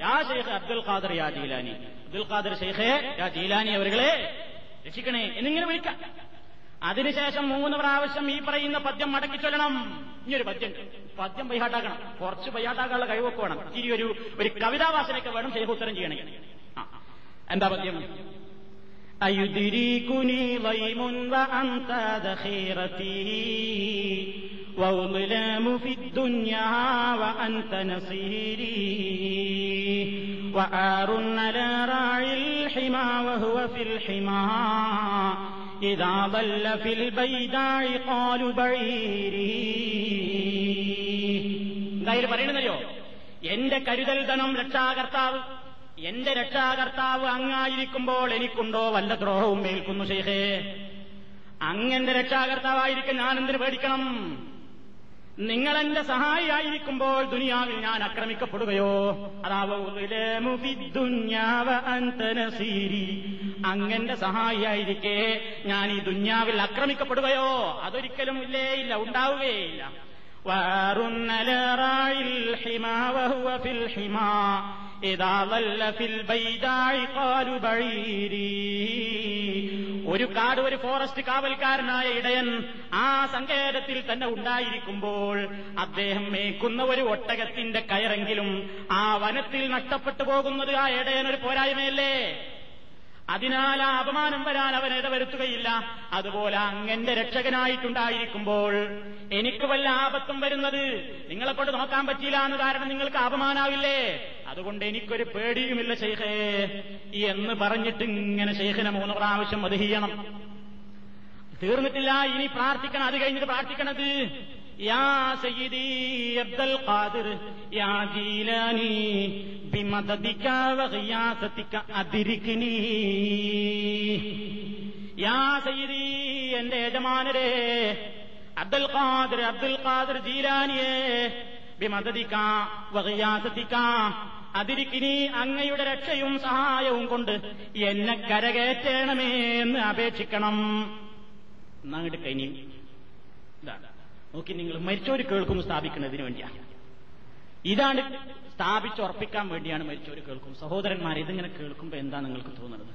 യാ ഷെയ്ഖ് അബ്ദുൽ ഖാദർ യാ ജീലാനി. അബ്ദുൽ ഖാദർ ഷെയ്ഖേ യാ ജീലാനി അവരുകളെ രക്ഷിക്കണേ എന്നിങ്ങനെ വിളിക്കാം അതിനുശേഷം മൂന്ന് പ്രാവശ്യം ഈ പറയുന്ന പദ്യം മടക്കി ചൊല്ലണം ഇനിയൊരു പദ്യം പദ്യം ബൈഹാട്ടാക്കണം കുറച്ച് ബൈഹാട്ടാക്കാനുള്ള കഴിവൊക്കെ വേണം ഇച്ചിരി ഒരു ഒരു കവിതാവാസനയൊക്കെ വേണം ഷെയ്ഖ് ഉത്തരം ചെയ്യണേ ആ. എന്താ പദ്യം أيدركني ضيم وأنت ذخيرتي وأظلام في الدنيا وأنت نصيري وآر على راعي الحمى وهو في الحمى إذا ضل في البيداء قال بعيري എന്തായാലും പറയണെന്നല്ലോ എന്റെ കരുതൽ ധനം രക്ഷാകർത്താവ് എന്റെ രക്ഷാകർത്താവ് അങ്ങായിരിക്കുമ്പോൾ എനിക്കുണ്ടോ വല്ല ദ്രോഹവും ഏൽക്കുന്നു ഷെയ്ഖേ അങ്ങന്റെ രക്ഷാകർത്താവായിരിക്കും ഞാൻ എന്തിനു പേടിക്കണം നിങ്ങളെന്റെ സഹായിയായിരിക്കുമ്പോൾ ദുനിയാവിൽ ഞാൻ ആക്രമിക്കപ്പെടുകയോ? അതാവൂലി അങ്ങന്റെ സഹായിയായിരിക്കെ ഞാൻ ഈ ദുന്യാവിൽ ആക്രമിക്കപ്പെടുകയോ? അതൊരിക്കലും ഇല്ലേ ഇല്ല ഉണ്ടാവുകയില്ല ഇതാ ഒരു കാട് ഒരു ഫോറസ്റ്റ് കാവൽക്കാരനായ ഇടയൻ ആ സങ്കേതത്തിൽ തന്നെ ഉണ്ടായിരിക്കുമ്പോൾ അദ്ദേഹം മേക്കുന്ന ഒരു ഒട്ടകത്തിന്റെ കയറെങ്കിലും ആ വനത്തിൽ നഷ്ടപ്പെട്ടു പോകുന്നത് ആ ഇടയൻ ഒരു പോരായ്മയല്ലേ? അതിനാൽ ആ അപമാനം വരാൻ അവൻ ഇടവരുത്തുകയില്ല. അതുപോലെ അങ്ങന്റെ രക്ഷകനായിട്ടുണ്ടായിരിക്കുമ്പോൾ എനിക്ക് വല്ല ആപത്തും വരുന്നത്? നിങ്ങളെക്കൊണ്ട് നോക്കാൻ പറ്റിയില്ല എന്ന് കാരണം നിങ്ങൾക്ക് അപമാനാവില്ലേ? അതുകൊണ്ട് എനിക്കൊരു പേടിയുമില്ല ഷെയ്ഖേ എന്ന് പറഞ്ഞിട്ട് ഇങ്ങനെ ഷെയ്ഖിനെ മൂന്ന് പ്രാവശ്യം അത് ചെയ്യണം തീർന്നിട്ടില്ല ഇനി പ്രാർത്ഥിക്കണം അത് കഴിഞ്ഞിട്ട് പ്രാർത്ഥിക്കണത്. യാ സയ്യിദി ഖാദിർ യാ ജീലാനി ബിമദദിക യാ സയ്യിദി എന്റെ യജമാനരെ അബ്ദുൽ ഖാദിർ അബ്ദുൽ ഖാദിർ ജീലാനിയെ ബിമദതിക്ക വകയാസത്തിക്ക അതിരിക്കിനി അങ്ങയുടെ രക്ഷയും സഹായവും കൊണ്ട് എന്നെ കരകയറ്റണമേ എന്ന് അപേക്ഷിക്കണം. എന്നങ്ങോട്ട് കഴിഞ്ഞു നോക്കി നിങ്ങൾ മരിച്ചോര് കേൾക്കും സ്ഥാപിക്കുന്നതിന് വേണ്ടിയാണ് ഇതാണ് സ്ഥാപിച്ചുറപ്പിക്കാൻ വേണ്ടിയാണ് മരിച്ചോര് കേൾക്കും സഹോദരന്മാരെ ഇതിങ്ങനെ കേൾക്കുമ്പോൾ എന്താ നിങ്ങൾക്ക് തോന്നുന്നത്?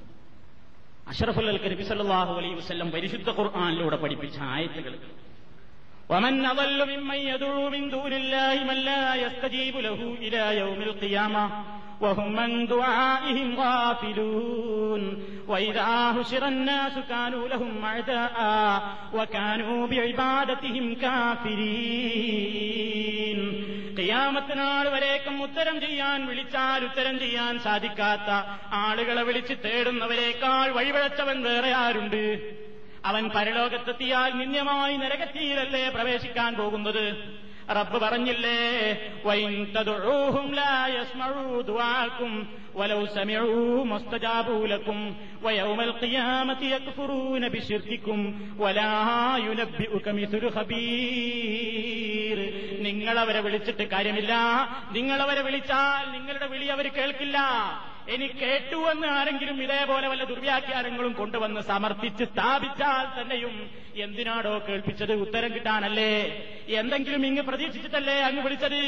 അഷറഫുൽ നബി സല്ലല്ലാഹു അലൈഹി വസല്ലം പരിശുദ്ധ ഖുർആാനിലൂടെ പഠിപ്പിച്ച ആയത്തുകൾ. ومن أضل ممن يدعو من دون الله من لا يستجيب له إلى يوم القيامة وهم من دعائهم غافلون وإذا هشر الناس كانوا لهم أعداء وكانوا بعبادتهم كافرين ഖിയാമത്തിനാൾ വരേക്കും ഉത്തരം ചെയ്യാൻ വിളിച്ചാൽ ഉത്തരം ചെയ്യാൻ സാധിക്കാത്ത ആളുകളെ വിളിച്ച് തേടുന്നവരെക്കാൾ വഴിപിഴച്ചവൻ വേറെ ആരുണ്ട് അവൻ പരലോകത്തെത്തിയാൽ നിന്യമായി നരകത്തിയിലല്ലേ പ്രവേശിക്കാൻ പോകുന്നത്? റബ്ബ് പറഞ്ഞില്ലേ നിങ്ങളവരെ വിളിച്ചിട്ട് കാര്യമില്ല. നിങ്ങളവരെ വിളിച്ചാൽ നിങ്ങളുടെ വിളി അവർ കേൾക്കില്ല. ഇനി കേട്ടുവെന്ന് ആരെങ്കിലും ഇതേപോലെ വല്ല ദുർവ്യാഖ്യാനങ്ങളും കൊണ്ടുവന്ന് സമർപ്പിച്ച് സ്ഥാപിച്ചാൽ തന്നെയും എന്തിനാടോ കേൾപ്പിച്ചത് ഉത്തരം കിട്ടാനല്ലേ? എന്തെങ്കിലും ഇങ്ങ് പ്രതീക്ഷിച്ചിട്ടല്ലേ അങ്ങ് വിളിച്ചത്?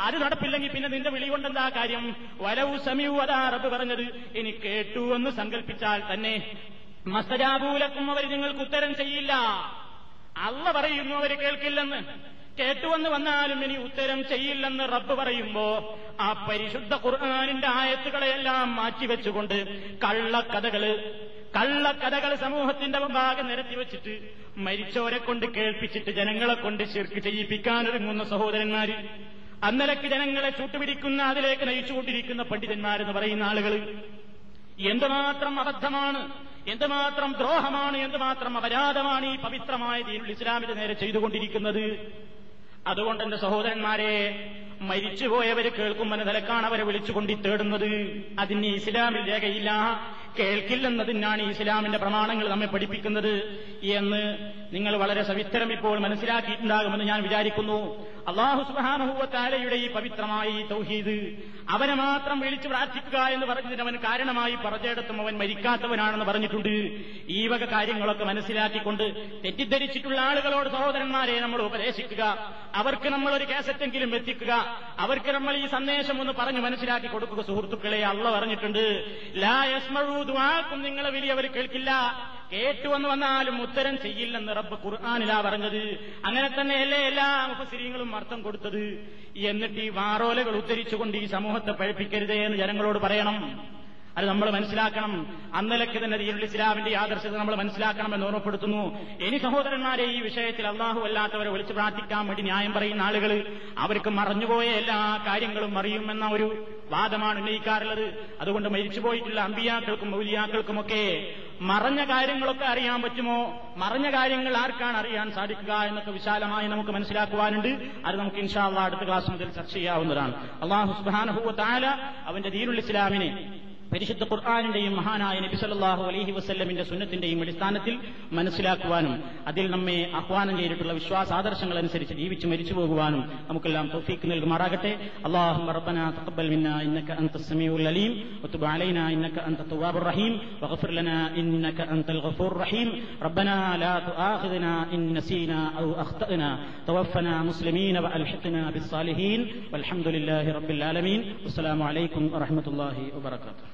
അത് നടപ്പില്ലെങ്കിൽ പിന്നെ നിന്റെ വിളി കൊണ്ടെന്താ കാര്യം? വരവു സമയൂ അതാ റബ്ബ് പറഞ്ഞത്. ഇനി കേട്ടു എന്ന് സങ്കല്പിച്ചാൽ തന്നെ മസ്തജാബൂലക്കും അവർ നിങ്ങൾക്ക് ഉത്തരം ചെയ്യില്ല. അള്ള പറയുന്നു അവർ കേൾക്കില്ലെന്ന്. കേട്ടുവന്ന് വന്നാലും ഇനി ഉത്തരം ചെയ്യില്ലെന്ന് റബ്ബ് പറയുമ്പോ ആ പരിശുദ്ധ ഖുർആാനിന്റെ ആയത്തുകളെല്ലാം മാറ്റിവെച്ചുകൊണ്ട് കള്ളക്കഥകൾ കള്ളക്കഥകൾ സമൂഹത്തിന്റെ മുമ്പാകെ നിരത്തി വെച്ചിട്ട് മരിച്ചവരെ കൊണ്ട് കേൾപ്പിച്ചിട്ട് ജനങ്ങളെ കൊണ്ട് ശിർക്ക് ചെയ്യിപ്പിക്കാനൊരുങ്ങുന്ന സഹോദരന്മാര്. അന്നലക്ക് ജനങ്ങളെ ചൂട്ടുപിടിക്കുന്ന അതിലേക്ക് നയിച്ചുകൊണ്ടിരിക്കുന്ന പണ്ഡിതന്മാരെന്ന് പറയുന്ന ആളുകൾ എന്തുമാത്രം അബദ്ധമാണ് എന്തുമാത്രം ദ്രോഹമാണ് എന്തുമാത്രം അപരാധമാണ് ഈ പവിത്രമായ ദീനുൽ ഇസ്ലാമിന്റെ നേരെ ചെയ്തുകൊണ്ടിരിക്കുന്നത്? അതുകൊണ്ട് എന്റെ സഹോദരന്മാരെ മരിച്ചുപോയവര് കേൾക്കുമ്പോൾ നിലക്കാണ് അവരെ വിളിച്ചുകൊണ്ടി തേടുന്നത്. അതിന് ഇസ്ലാമിൽ രേഖയില്ല. കേൾക്കില്ലെന്നതിനാണ് ഇസ്ലാമിന്റെ പ്രമാണങ്ങൾ നമ്മെ പഠിപ്പിക്കുന്നത് എന്ന് നിങ്ങൾ വളരെ സവിസ്തരം ഇപ്പോൾ മനസ്സിലാക്കിയിട്ടുണ്ടാകുമെന്ന് ഞാൻ വിചാരിക്കുന്നു. അള്ളാഹു സുബാനഹുവത്താലയുടെ ഈ പവിത്രമായ ഈ തൗഹീദ് അവനെ മാത്രം വിളിച്ചു പ്രാർത്ഥിക്കുക എന്ന് പറഞ്ഞതിന് അവൻ കാരണമായി പറഞ്ഞിടത്തും അവൻ മരിക്കാത്തവനാണെന്ന് പറഞ്ഞിട്ടുണ്ട്. ഈ വക കാര്യങ്ങളൊക്കെ മനസ്സിലാക്കിക്കൊണ്ട് തെറ്റിദ്ധരിച്ചിട്ടുള്ള ആളുകളോട് സഹോദരന്മാരെ നമ്മൾ ഉപദേശിക്കുക. അവർക്ക് നമ്മൾ ഒരു കേസറ്റെങ്കിലും എത്തിക്കുക. അവർക്ക് നമ്മൾ ഈ സന്ദേശം ഒന്ന് പറഞ്ഞു മനസ്സിലാക്കി കൊടുക്കുക. സുഹൃത്തുക്കളെ അള്ള പറഞ്ഞിട്ടുണ്ട്. ലാ യസ്മഴൂതുവാക്കും നിങ്ങളെ വിളി അവർ കേൾക്കില്ല. കേട്ടുവന്ന് വന്നാലും ഉത്തരം ചെയ്യില്ലെന്ന് റബ്ബ് ഖുർആാനിലാ പറഞ്ഞത്. അങ്ങനെ തന്നെയല്ലേ എല്ലാ മുഫസിരിങ്ങളും അർത്ഥം കൊടുത്തത്. എന്നിട്ട് ഈ വാറോലകൾ ഉദ്ധരിച്ചുകൊണ്ട് ഈ സമൂഹത്തെ പഴപ്പിക്കരുതേ എന്ന് ജനങ്ങളോട് പറയണം. അത് നമ്മൾ മനസ്സിലാക്കണം. അന്നലക്ക് തന്നെ ഇസ്ലാമിന്റെ ആദർശത്തെ നമ്മൾ മനസ്സിലാക്കണം എന്ന് ഓർമ്മപ്പെടുത്തുന്നു. ഇനി സഹോദരന്മാരെ ഈ വിഷയത്തിൽ അള്ളാഹു അല്ലാത്തവരെ വിളിച്ചു പ്രാർത്ഥിക്കാൻ വേണ്ടി ന്യായം പറയുന്ന ആളുകൾ അവർക്ക് മറഞ്ഞുപോയ എല്ലാ കാര്യങ്ങളും അറിയുമെന്ന ഒരു വാദമാണ് ഉന്നയിക്കാറുള്ളത് അതുകൊണ്ട് മരിച്ചുപോയിട്ടുള്ള അമ്പിയാക്കൾക്കും മൗലിയാക്കൾക്കുമൊക്കെ മറഞ്ഞ കാര്യങ്ങളൊക്കെ അറിയാൻ പറ്റുമോ? മറഞ്ഞ കാര്യങ്ങൾ ആർക്കാണ് അറിയാൻ സാധിക്കുക എന്നൊക്കെ വിശാലമായി നമുക്ക് മനസ്സിലാക്കുവാനുണ്ട്. അത് നമുക്ക് ഇൻഷാള്ള അടുത്ത ക്ലാസ് മുതൽ ചർച്ച ചെയ്യാവുന്നതാണ്. അള്ളാഹു സുബാനഹുവ താല അവന്റെ ദീനുൽ ഇസ്ലാമിനെ പരിശുദ്ധ ഖുർആാനിന്റെയും മഹാനായ നബി സല്ലല്ലാഹു അലൈഹി വസല്ലമിന്റെ സുന്നത്തിന്റെയും അടിസ്ഥാനത്തിൽ മനസ്സിലാക്കുവാനും അതിൽ നമ്മെ ആഹ്വാനം ചെയ്തിട്ടുള്ള വിശ്വാസാദർശങ്ങൾ അനുസരിച്ച് ജീവിച്ച് മരിച്ചു പോകുവാനും നമുക്കെല്ലാം തൗഫീക്ക് നൽകുമാറാകട്ടെ اللهم ربنا تقبل منا انك انت السميع العليم وتب علينا انك انت التواب الرحيم واغفر لنا انك انت الغفور الرحيم ربنا لا تؤاخذنا ان نسينا او اخطانا توفنا مسلمين والحقنا بالصالحين والحمد لله رب العالمين والسلام عليكم ورحمه الله وبركاته